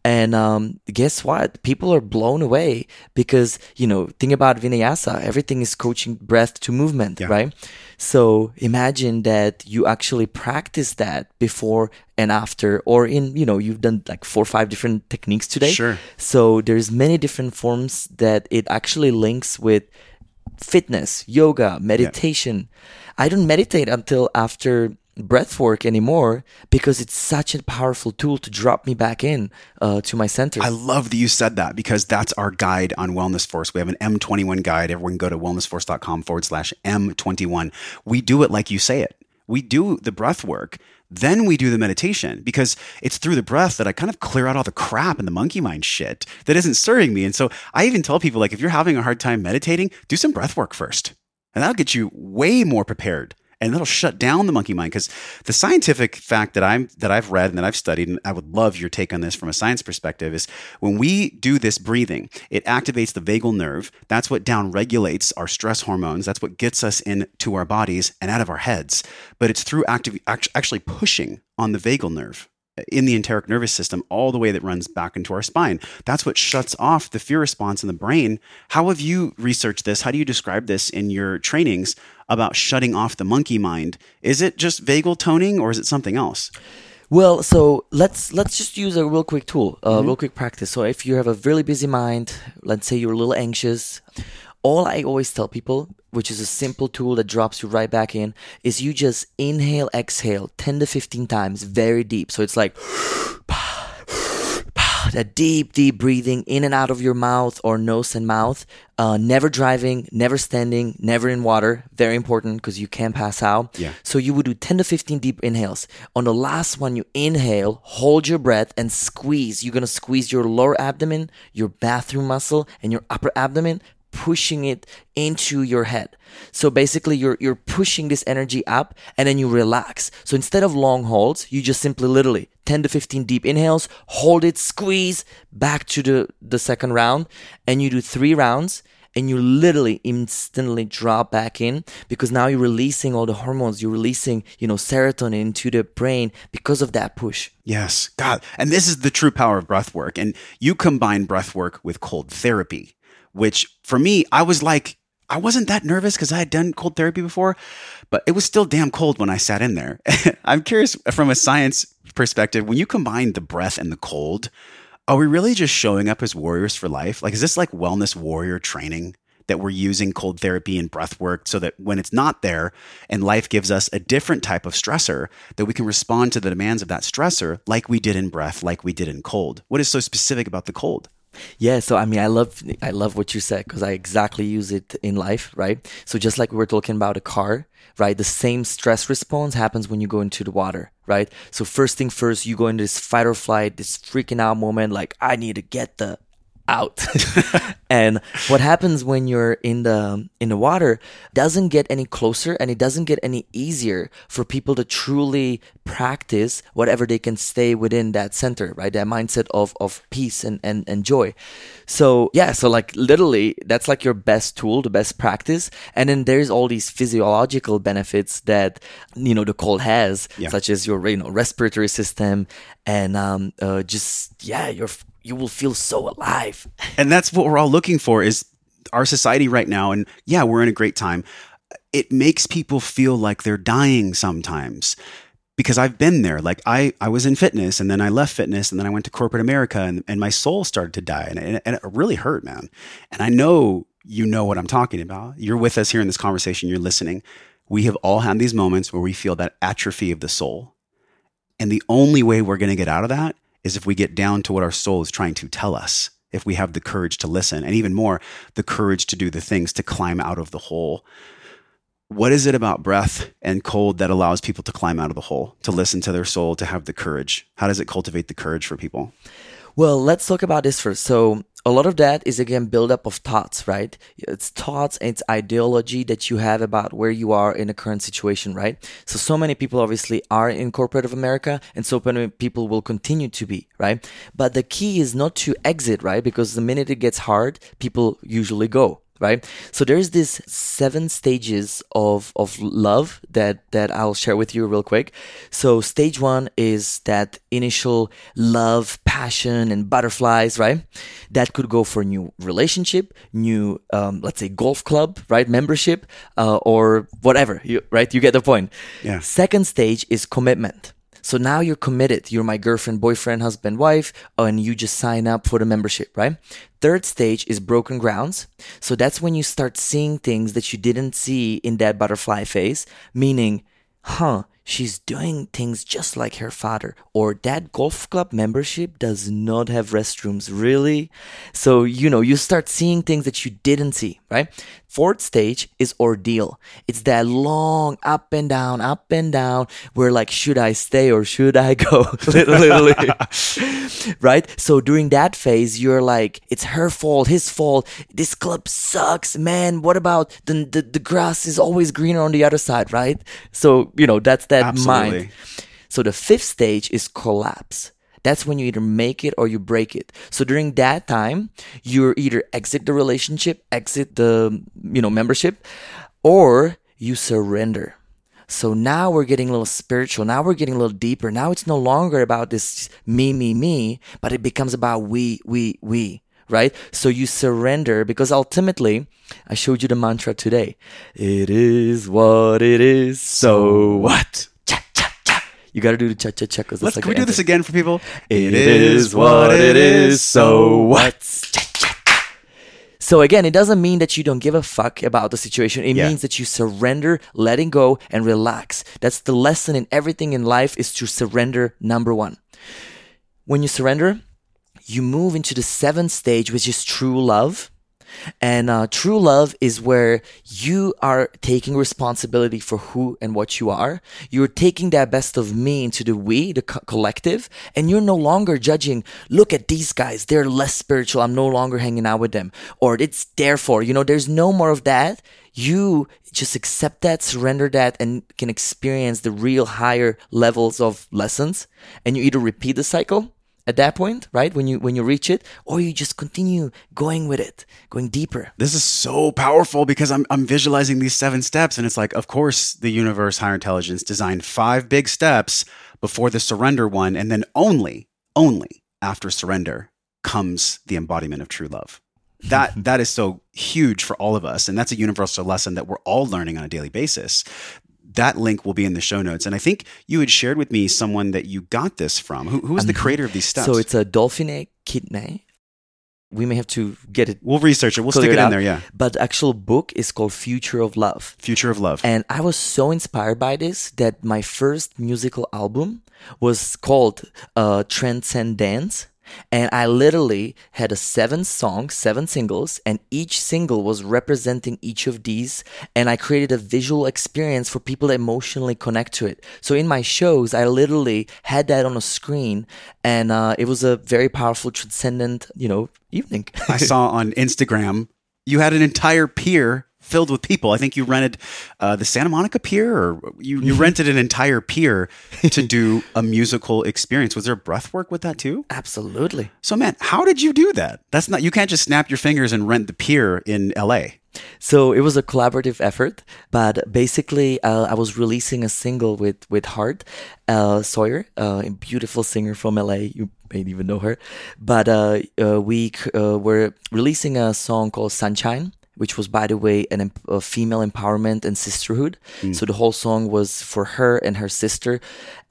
And um, guess what? People are blown away because, you know, think about Vinyasa. Everything is coaching breath to movement, Yeah. right? So imagine that you actually practice that before and after, or in, you know, you've done like four or five different techniques today. Sure. So there's many different forms that it actually links with fitness, yoga, meditation. I don't meditate until after breath work anymore because it's such a powerful tool to drop me back in uh, to my center. I love that you said that because that's our guide on Wellness Force. We have an M21 guide. Everyone go to wellnessforce.com forward slash M21. We do it like you say it. We do the breath work, then we do the meditation because it's through the breath that I kind of clear out all the crap and the monkey mind shit that isn't serving me. And so I even tell people like if you're having a hard time meditating, do some breath work first. And that'll get you way more prepared and that'll shut down the monkey mind because the scientific fact that I'm that I've read and that I've studied and I would love your take on this from a science perspective is when we do this breathing it activates the vagal nerve that's what down regulates our stress hormones that's what gets us into our bodies and out of our heads but it's through active act- actually pushing on the vagal nerve in the enteric nervous system all the way that runs back into our spine. That's what shuts off the fear response in the brain. How have you researched this? How do you describe this in your trainings about shutting off the monkey mind? Is it just vagal toning or is it something else? Well, so let's let's just use a real quick tool, a Mm-hmm. real quick practice. So if you have a really busy mind, let's say you're a little anxious, all I always tell people, which is a simple tool that drops you right back in, is you just inhale, exhale 10 to 15 times very deep. So it's like that deep, deep breathing in and out of your mouth or nose and mouth. Uh, never driving, never standing, never in water. Very important because you can pass out. Yeah. So you would do 10 to 15 deep inhales. On the last one, you inhale, hold your breath, and squeeze. You're going to squeeze your lower abdomen, your bathroom muscle, and your upper abdomen pushing it into your head. So basically you're you're pushing this energy up and then you relax. So instead of long holds, you just simply literally 10 to 15 deep inhales, hold it, squeeze back to the the second round and you do 3 rounds and you literally instantly drop back in because now you're releasing all the hormones, you're releasing, you know, serotonin into the brain because of that push. Yes, God. And this is the true power of breath work. And you combine breath work with cold therapy, which for me, I was like, I wasn't that nervous because I had done cold therapy before, but it was still damn cold when I sat in there. I'm curious uh, from a science perspective, when you combine the breath and the cold, are we really just showing up as warriors for life? Like, is this like wellness warrior training? That we're using cold therapy and breath work so that when it's not there and life gives us a different type of stressor, that we can respond to the demands of that stressor like we did in breath, like we did in cold. What is so specific about the cold? Yeah, so I mean, I love I love what you said because I exactly use it in life, right? So just like we were talking about a car, right? The same stress response happens when you go into the water, right? So first thing first, you go into this fight or flight, this freaking out moment, like I need to get the out. and what happens when you're in the in the water doesn't get any closer and it doesn't get any easier for people to truly practice whatever they can stay within that center, right? That mindset of of peace and and, and joy. So yeah, so like literally that's like your best tool, the best practice. And then there's all these physiological benefits that you know the cold has, Yeah. such as your you know respiratory system and um uh, just yeah, your you will feel so alive. And that's what we're all looking for is our society right now. And yeah, we're in a great time. It makes people feel like they're dying sometimes because I've been there. Like I, I was in fitness and then I left fitness and then I went to corporate America and, and my soul started to die and, and, and it really hurt, man. And I know you know what I'm talking about. You're with us here in this conversation. You're listening. We have all had these moments where we feel that atrophy of the soul. And the only way we're going to get out of that is if we get down to what our soul is trying to tell us, if we have the courage to listen, and even more, the courage to do the things to climb out of the hole. What is it about breath and cold that allows people to climb out of the hole, to listen to their soul, to have the courage? How does it cultivate the courage for people? Well, let's talk about this first. So, a lot of that is again buildup of thoughts, right? It's thoughts and it's ideology that you have about where you are in the current situation, right? So, so many people obviously are in corporate of America, and so many people will continue to be, right? But the key is not to exit, right? Because the minute it gets hard, people usually go. Right? So there's this seven stages of of love that that I'll share with you real quick. So stage one is that initial love, passion, and butterflies, right? That could go for new relationship, new um, let's say golf club, right? Membership, uh, or whatever, you, right? You get the point. Yeah. Second stage is commitment. So now you're committed. You're my girlfriend, boyfriend, husband, wife, and you just sign up for the membership, right? Third stage is broken grounds. So that's when you start seeing things that you didn't see in that butterfly phase, meaning, huh, she's doing things just like her father. Or that golf club membership does not have restrooms, really? So, you know, you start seeing things that you didn't see, right? Fourth stage is ordeal. It's that long up and down, up and down, where like, should I stay or should I go? Literally. right? So during that phase, you're like, it's her fault, his fault. This club sucks, man. What about the, the, the grass is always greener on the other side, right? So, you know, that's that Absolutely. mind. So the fifth stage is collapse. That's when you either make it or you break it. So during that time, you either exit the relationship, exit the, you know, membership, or you surrender. So now we're getting a little spiritual. Now we're getting a little deeper. Now it's no longer about this me, me, me, but it becomes about we, we, we, right? So you surrender because ultimately, I showed you the mantra today. It is what it is. So what? Cha, cha, cha. You got to do the cha, cha, cha. 'cause that's Let's like can we do this again for people? It is what it is, so what? Cha cha. So again, it doesn't mean that you don't give a fuck about the situation. It Yeah. means that you surrender, letting go, and relax. That's the lesson in everything in life is to surrender, number one. When you surrender, you move into the seventh stage, which is true love. And uh, true love is where you are taking responsibility for who and what you are. You're taking that best of me into the we, the co- collective, and you're no longer judging, look at these guys, they're less spiritual. I'm no longer hanging out with them. Or it's therefore, you know, there's no more of that. You just accept that, surrender that, and can experience the real higher levels of lessons. And you either repeat the cycle at that point, right? When you when you reach it, or you just continue going with it, going deeper. This is so powerful because I'm I'm visualizing these seven steps, and it's like, of course, the universe, higher intelligence, designed five big steps before the surrender one, and then only, only after surrender comes the embodiment of true love. That that is so huge for all of us, and that's a universal lesson that we're all learning on a daily basis. That link will be in the show notes, and I think you had shared with me someone that you got this from. Who, who was the creator of these steps? Um, So it's a Daphne Kingma. We may have to get it. we'll research it. We'll stick cleared it in there. Yeah, But the actual book is called Future of Love. future of love. And I was so inspired by this that my first musical album was called uh, Transcendence. And I literally had a seven songs, seven singles, and each single was representing each of these. And I created a visual experience for people to emotionally connect to it. So in my shows, I literally had that on a screen, and uh, it was a very powerful, transcendent, you know, evening. I saw on Instagram you had an entire pier filled with people. I think you rented uh, the Santa Monica Pier, or you, you rented an entire pier to do a musical experience. Was there breath work with that too? Absolutely. So, man, how did you do that? That's not you can't just snap your fingers and rent the pier in LA. So it was a collaborative effort, but basically, uh, I was releasing a single with with Hart uh, Sawyer, uh, a beautiful singer from LA. You may even know her, but uh, uh, we uh, were releasing a song called Sunshine. Which was, by the way, an a female empowerment and sisterhood. So the whole song was for her and her sister,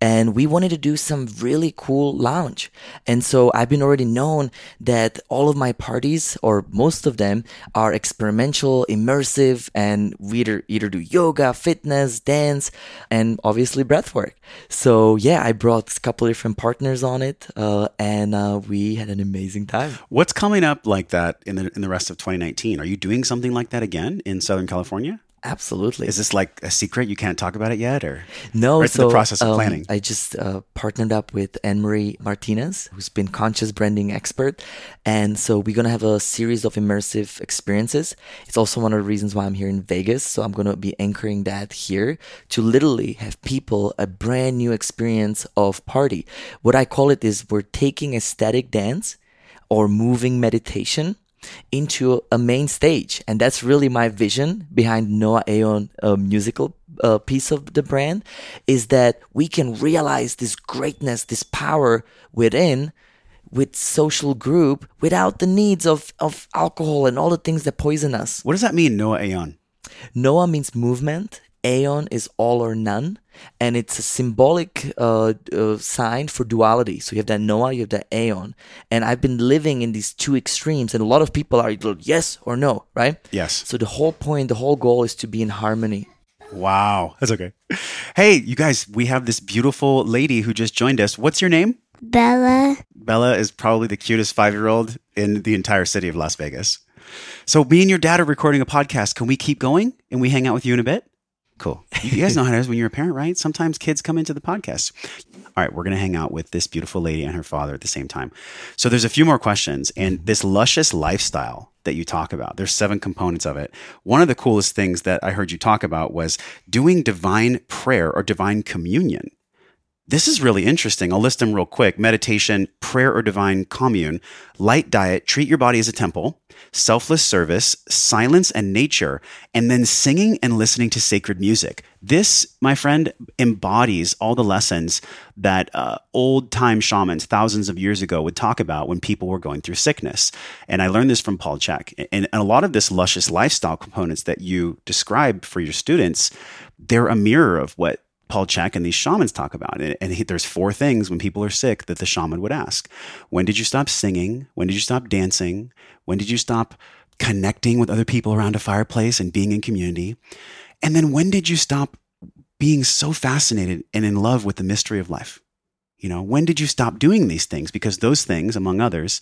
and we wanted to do some really cool lounge. And so I've been already known that all of my parties, or most of them, are experimental, immersive, and we either, either do yoga, fitness, dance, and obviously breath work. So yeah, I brought a couple different partners on it, uh, and uh, we had an amazing time. What's coming up like that in the in the rest of 2019? Are you doing something like that again in Southern California? Absolutely. Is this like a secret? You can't talk about it yet, or No, it's so the process of um, planning? I just uh, partnered up with Anne Marie Martinez, who's been conscious branding expert, and so we're gonna have a series of immersive experiences. It's also one of the reasons why I'm here in Vegas. So I'm gonna be anchoring that here to literally have people a brand new experience of party. What I call it is we're taking ecstatic dance or moving meditation into a main stage. And that's really my vision behind Noah Aeon uh, musical uh, piece of the brand is that we can realize this greatness, this power within with social group without the needs of, of alcohol and all the things that poison us. What does that mean, Noah Aeon? Noah means movement. Aeon is all or none, and it's a symbolic uh, uh, sign for duality. So you have that Noah, you have that Aeon, and I've been living in these two extremes, and a lot of people are either yes or no, right? Yes. So the whole point, the whole goal is to be in harmony. Wow. That's okay. Hey, you guys, we have this beautiful lady who just joined us. What's your name? Bella. Bella is probably the cutest five year old in the entire city of Las Vegas. So, me and your dad are recording a podcast. Can we keep going and we hang out with you in a bit? Cool. You guys know how it is when you're a parent, right? Sometimes kids come into the podcast. All right, we're going to hang out with this beautiful lady and her father at the same time. So there's a few more questions and this luscious lifestyle that you talk about. There's seven components of it. One of the coolest things that I heard you talk about was doing divine prayer or divine communion. This is really interesting. I'll list them real quick. Meditation, prayer or divine commune, light diet, treat your body as a temple, selfless service, silence and nature, and then singing and listening to sacred music. This, my friend, embodies all the lessons that uh, old time shamans thousands of years ago would talk about when people were going through sickness. And I learned this from Paul Chek. And, and a lot of this luscious lifestyle components that you describe for your students, they're a mirror of what Paul Chek and these shamans talk about. And, and he, there's four things when people are sick that the shaman would ask. When did you stop singing? When did you stop dancing? When did you stop connecting with other people around a fireplace and being in community? And then when did you stop being so fascinated and in love with the mystery of life? You know, when did you stop doing these things? Because those things, among others,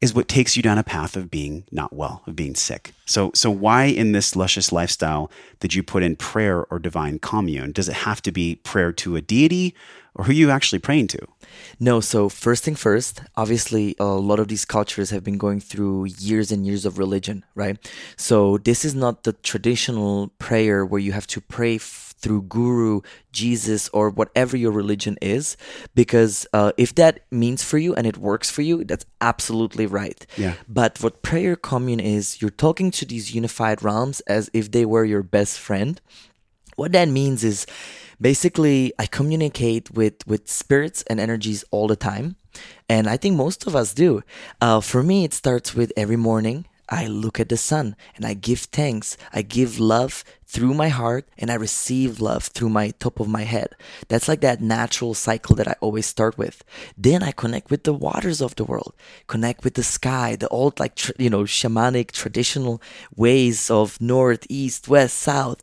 is what takes you down a path of being not well, of being sick. So, so why in this luscious lifestyle did you put in prayer or divine commune? Does it have to be prayer to a deity, or who are you actually praying to? No, so first thing first, obviously, a lot of these cultures have been going through years and years of religion, right? So, this is not the traditional prayer where you have to pray through guru, Jesus, or whatever your religion is, because uh, if that means for you and it works for you, that's absolutely right. Yeah. But what prayer commune is, you're talking to these unified realms as if they were your best friend. What that means is basically I communicate with with spirits and energies all the time, and I think most of us do. Uh, for me, it starts with every morning. I look at the sun and I give thanks. I give love through my heart and I receive love through my top of my head. That's like that natural cycle that I always start with. Then I connect with the waters of the world, connect with the sky, the old like, you know, shamanic traditional ways of north, east, west, south.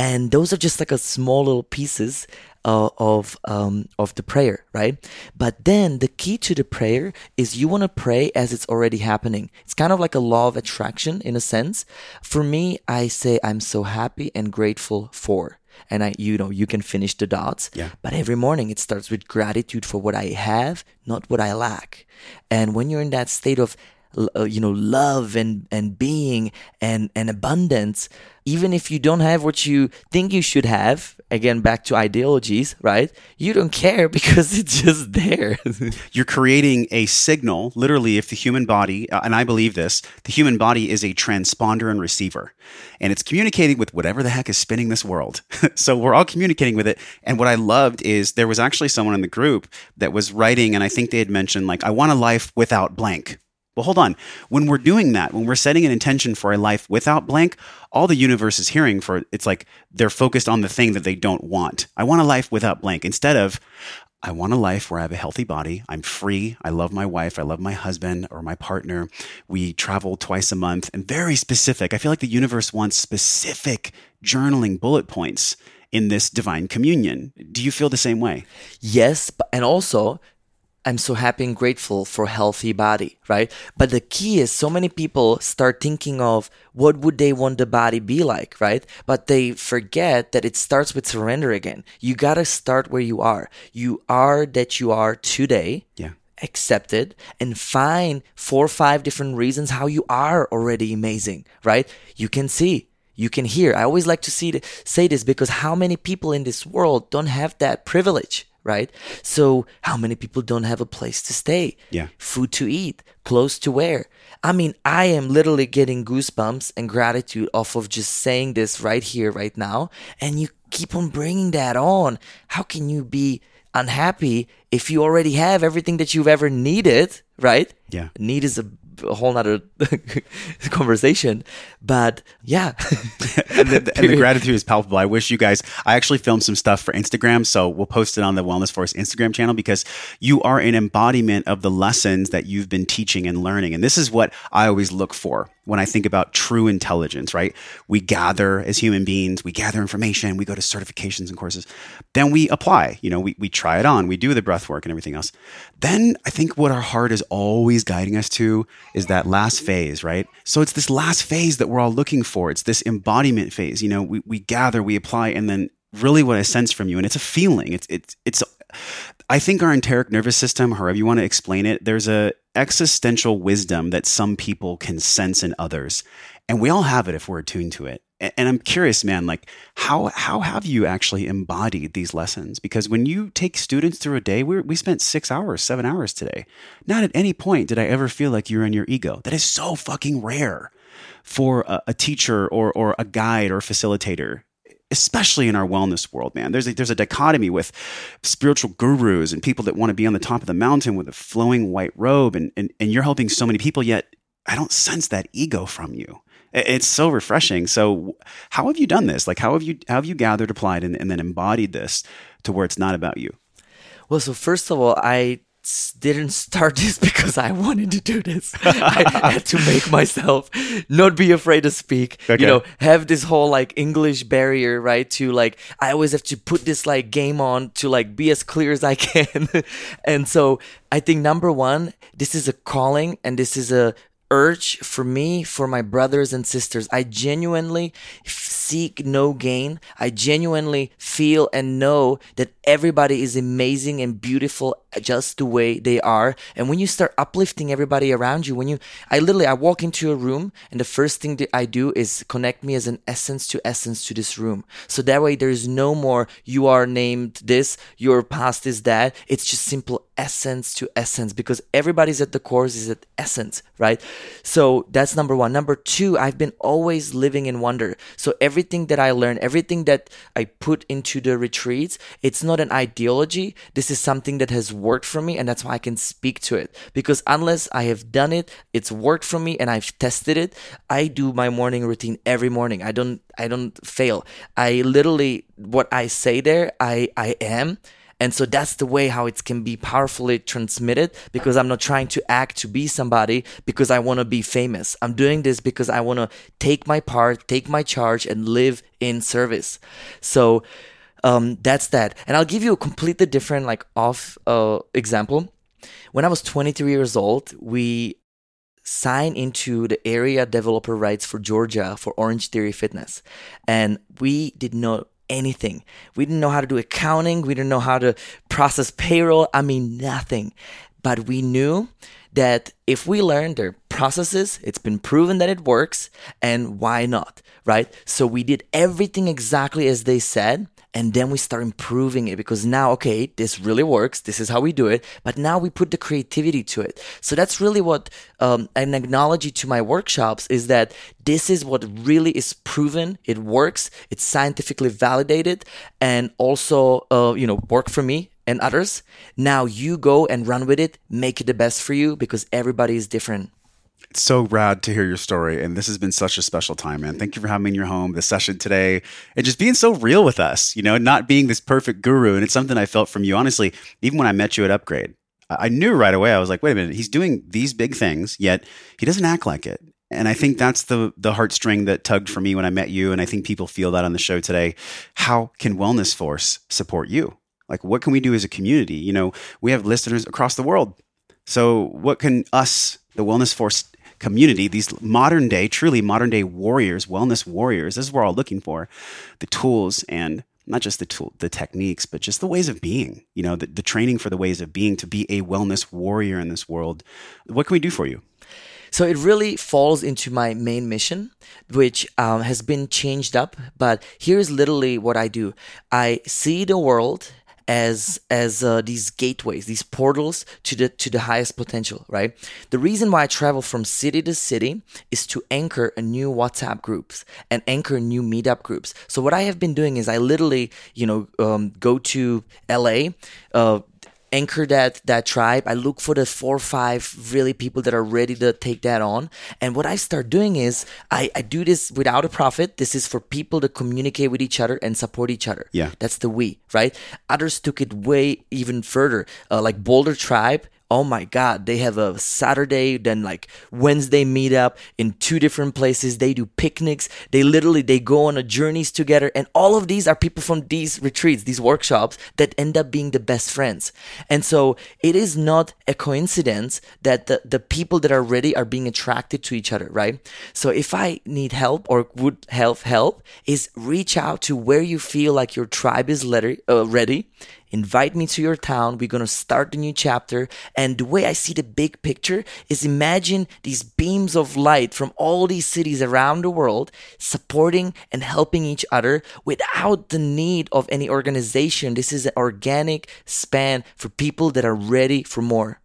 And those are just like a small little pieces uh, of um, of the prayer, right? But then the key to the prayer is you want to pray as it's already happening. It's kind of like a law of attraction in a sense. For me, I say I'm so happy and grateful for. And I, you know, you can finish the dots. Yeah. But every morning it starts with gratitude for what I have, not what I lack. And when you're in that state of uh, you know love and and being and and abundance even if you don't have what you think you should have again back to ideologies right you don't care because it's just there You're creating a signal, literally, if the human body, uh, and I believe this, the human body is a transponder and receiver, and it's communicating with whatever the heck is spinning this world. so we're all communicating with it. And what I loved is there was actually someone in the group that was writing, and I think they had mentioned, like, I want a life without blank. Well, hold on. When we're doing that, when we're setting an intention for a life without blank, all the universe is hearing for it's like they're focused on the thing that they don't want. I want a life without blank instead of I want a life where I have a healthy body. I'm free. I love my wife. I love my husband or my partner. We travel twice a month and very specific. I feel like the universe wants specific journaling bullet points in this divine communion. Do you feel the same way? yes and also i'm so happy and grateful for healthy body right but the key is so many people start thinking of what would they want the body be like right but they forget that it starts with surrender again you gotta start where you are you are that you are today Yeah. accept it and find four or five different reasons how you are already amazing, right? You can see, you can hear. I always like to see say this because how many people in this world don't have that privilege, right? So, how many people don't have a place to stay? Yeah. Food to eat, clothes to wear. I mean, I am literally getting goosebumps and gratitude off of just saying this right here, right now. And you keep on bringing that on. How can you be unhappy if you already have everything that you've ever needed, right? Yeah. Need is a, a whole nother conversation. But yeah. and, the, and the gratitude is palpable. I wish you guys, I actually filmed some stuff for Instagram. So we'll post it on the Wellness Force Instagram channel because you are an embodiment of the lessons that you've been teaching and learning. And this is what I always look for when I think about true intelligence, right? We gather as human beings, we gather information, we go to certifications and courses, then we apply, you know, we, we try it on, we do the breath work and everything else. Then I think what our heart is always guiding us to is that last phase, right? So it's this last phase that we're all looking for. It's this embodiment phase. You know, we, we gather, we apply, and then really what I sense from you, and it's a feeling. It's it's it's I think our enteric nervous system, however you want to explain it, there's a existential wisdom that some people can sense in others. And we all have it if we're attuned to it. And I'm curious, man, like how how have you actually embodied these lessons? Because when you take students through a day, we we spent six hours, seven hours today. Not at any point did I ever feel like you're in your ego. That is so fucking rare for a, a teacher or or a guide or facilitator especially in our wellness world, man. There's a, there's a dichotomy with spiritual gurus and people that want to be on the top of the mountain with a flowing white robe, and, and, and you're helping so many people, yet I don't sense that ego from you. It's so refreshing. So, how have you done this? Like, how have you how have you gathered, applied, and, and then embodied this to where it's not about you? Well, so first of all, I didn't start this because I wanted to do this. I had to make myself not be afraid to speak. Okay. You know, have this whole like English barrier, right? To like, I always have to put this like game on to like be as clear as I can. and so I think number one, this is a calling and this is a urge for me, for my brothers and sisters. I genuinely seek no gain. I genuinely feel and know that everybody is amazing and beautiful just the way they are. And when you start uplifting everybody around you, when you, I literally, I walk into a room and the first thing that I do is connect me as an essence to essence to this room. So that way there is no more, you are named this, your past is that. It's just simple essence to essence because everybody's at the core is at essence, right? So that's number one. Number two, I've been always living in wonder. So everything that I learn, everything that I put into the retreats, it's not an ideology. This is something that has worked for me and that's why I can speak to it. Because unless I have done it, it's worked for me and I've tested it. I do my morning routine every morning. I don't I don't fail. I literally what I say there, I I am and so that's the way how it can be powerfully transmitted because I'm not trying to act to be somebody because I want to be famous. I'm doing this because I want to take my part, take my charge, and live in service. So um, that's that. And I'll give you a completely different, like, off uh, example. When I was 23 years old, we signed into the area developer rights for Georgia for Orangetheory Fitness. And we did not anything. We didn't know how to do accounting. We didn't know how to process payroll. I mean, nothing. But we knew that if we learn their processes, it's been proven that it works, and why not, right? So we did everything exactly as they said, and then we start improving it because now okay this really works this is how we do it but now we put the creativity to it so that's really what um, an analogy to my workshops is that this is what really is proven it works it's scientifically validated and also uh, you know work for me and others now you go and run with it make it the best for you because everybody is different it's so rad to hear your story. And this has been such a special time, man. Thank you for having me in your home, this session today, and just being so real with us, you know, not being this perfect guru. And it's something I felt from you, honestly, even when I met you at Upgrade. I knew right away, I was like, wait a minute, he's doing these big things, yet he doesn't act like it. And I think that's the the heartstring that tugged for me when I met you. And I think people feel that on the show today. How can Wellness Force support you? Like, what can we do as a community? You know, we have listeners across the world. So, what can us, the Wellness Force community, these modern day, truly modern day warriors, wellness warriors. This is what we're all looking for the tools and not just the tool, the techniques, but just the ways of being, you know, the, the training for the ways of being to be a wellness warrior in this world. What can we do for you? So it really falls into my main mission, which um, has been changed up. But here's literally what I do I see the world as as uh, these gateways, these portals to the to the highest potential, right? The reason why I travel from city to city is to anchor a new WhatsApp groups and anchor new meetup groups. So what I have been doing is I literally, you know, um, go to LA, uh, anchor that that tribe. I look for the four or five really people that are ready to take that on. And what i start doing is i, I do this without a profit this is for people to communicate with each other and support each other. Yeah. that's the we right? Others took it way even further uh, like boulder tribe oh my god they have a saturday then like wednesday meetup in two different places. They do picnics. They literally they go on a journeys together. And all of these are people from these retreats these workshops that end up being the best friends. And so it is not a coincidence that the, the people that are ready are being attracted to each other right? So if i need help or would help help is reach out to where you feel like your tribe is letter, uh, ready invite me to your town. We're going to start a new chapter. And the way I see the big picture is imagine these beams of light from all these cities around the world supporting and helping each other without the need of any organization. This is an organic span for people that are ready for more.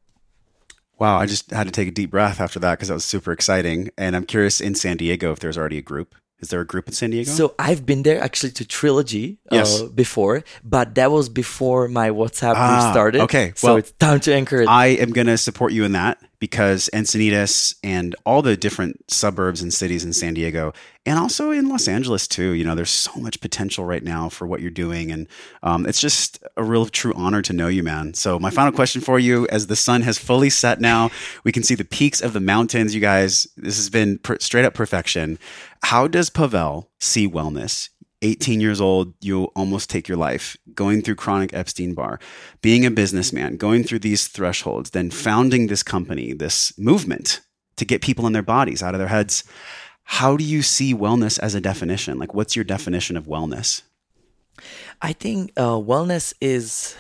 Wow, I just had to take a deep breath after that because that was super exciting. And I'm curious in San Diego if there's already a group. Is there a group in San Diego? So I've been there actually to Trilogy Yes. uh, before, but that was before my WhatsApp Ah, group started. okay. So it's time to anchor it. I am going to support you in that because Encinitas and all the different suburbs and cities in San Diego, and also in Los Angeles too. You know, there's so much potential right now for what you're doing, and um, it's just a real true honor to know you, man. So my final question for you, as the sun has fully set now, we can see the peaks of the mountains. You guys, this has been straight up perfection. How does Pavel see wellness? 18 years old, you almost take your life, going through chronic Epstein Barr, being a businessman, going through these thresholds, then founding this company, this movement to get people in their bodies, out of their heads. How do you see wellness as a definition? Like, what's your definition of wellness? I think uh, wellness is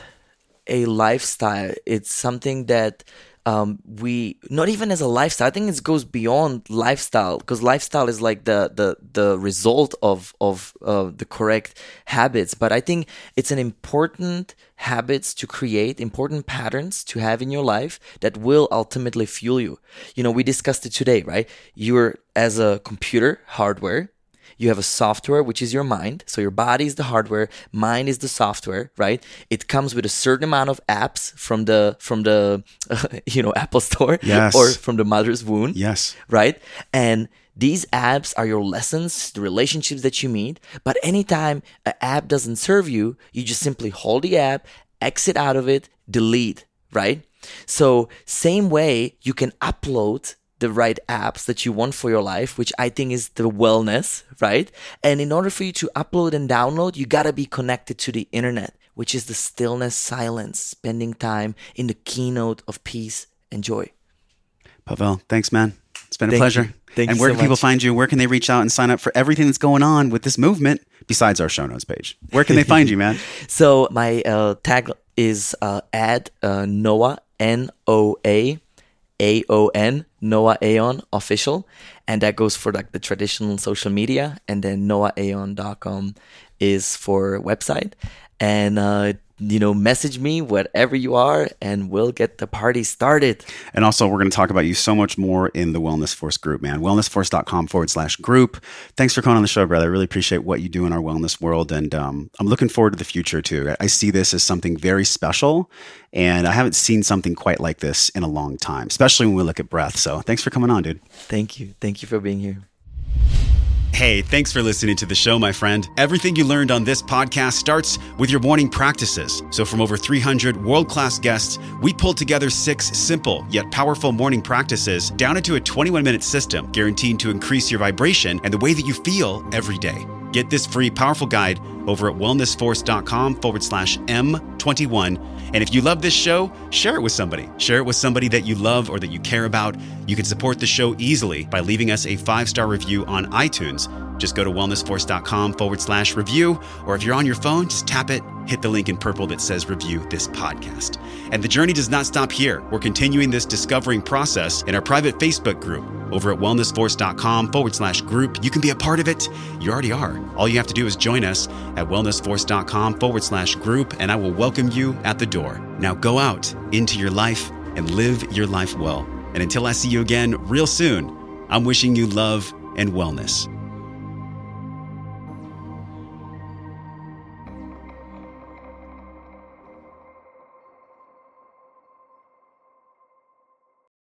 a lifestyle. It's something that um, we not even as a lifestyle. I think it goes beyond lifestyle because lifestyle is like the the the result of of uh, the correct habits. But I think it's an important habits to create, important patterns to have in your life that will ultimately fuel you. You know, we discussed it today, right? You're as a computer hardware you have a software which is your mind. So your body is the hardware mind is the software right? It comes with a certain amount of apps from the from the you know apple store Yes. or from the mother's womb Yes. right? And these apps are your lessons the relationships that you meet. But anytime an app doesn't serve you you just simply hold the app exit out of it delete right? So same way you can upload the right apps that you want for your life, which I think is the wellness, right? And in order for you to upload and download, you gotta be connected to the internet, which is the stillness, silence, spending time in the keynote of peace and joy. Pavel, thanks, man. It's been a Thank pleasure. and where so can people much. find you? Where can they reach out and sign up for everything that's going on with this movement besides our show notes page? Where can they find you, man? So my uh, tag is uh, add uh, Noah N O A A O N Noah Aeon official, and that goes for like the traditional social media, and then noahaeon.com is for website, and uh, you know message me whatever you are, and we'll get the party started. And also, we're going to talk about you so much more in the Wellness Force group, man. Wellnessforce.com forward slash group. Thanks for coming on the show, brother. I really appreciate what you do in our wellness world. And um, I'm looking forward to the future, too. I- I see this as something very special. And I haven't seen something quite like this in a long time, especially when we look at breath. So thanks for coming on, dude. Thank you, thank you for being here. Hey, thanks for listening to the show, my friend. Everything you learned on this podcast starts with your morning practices. So, from over 300 world class guests, we pulled together six simple yet powerful morning practices down into a 21 minute system guaranteed to increase your vibration and the way that you feel every day. Get this free, powerful guide over at wellnessforce.com forward slash M21. And if you love this show, share it with somebody. Share it with somebody that you love or that you care about. You can support the show easily by leaving us a five star review on iTunes. Just go to wellnessforce.com forward slash review, or if you're on your phone, just tap it, hit the link in purple that says review this podcast. And the journey does not stop here. We're continuing this discovering process in our private Facebook group over at wellnessforce.com forward slash group. You can be a part of it. You already are. All you have to do is join us at wellnessforce.com forward slash group, and I will welcome you at the door. Now go out into your life and live your life well. And until I see you again real soon, I'm wishing you love and wellness.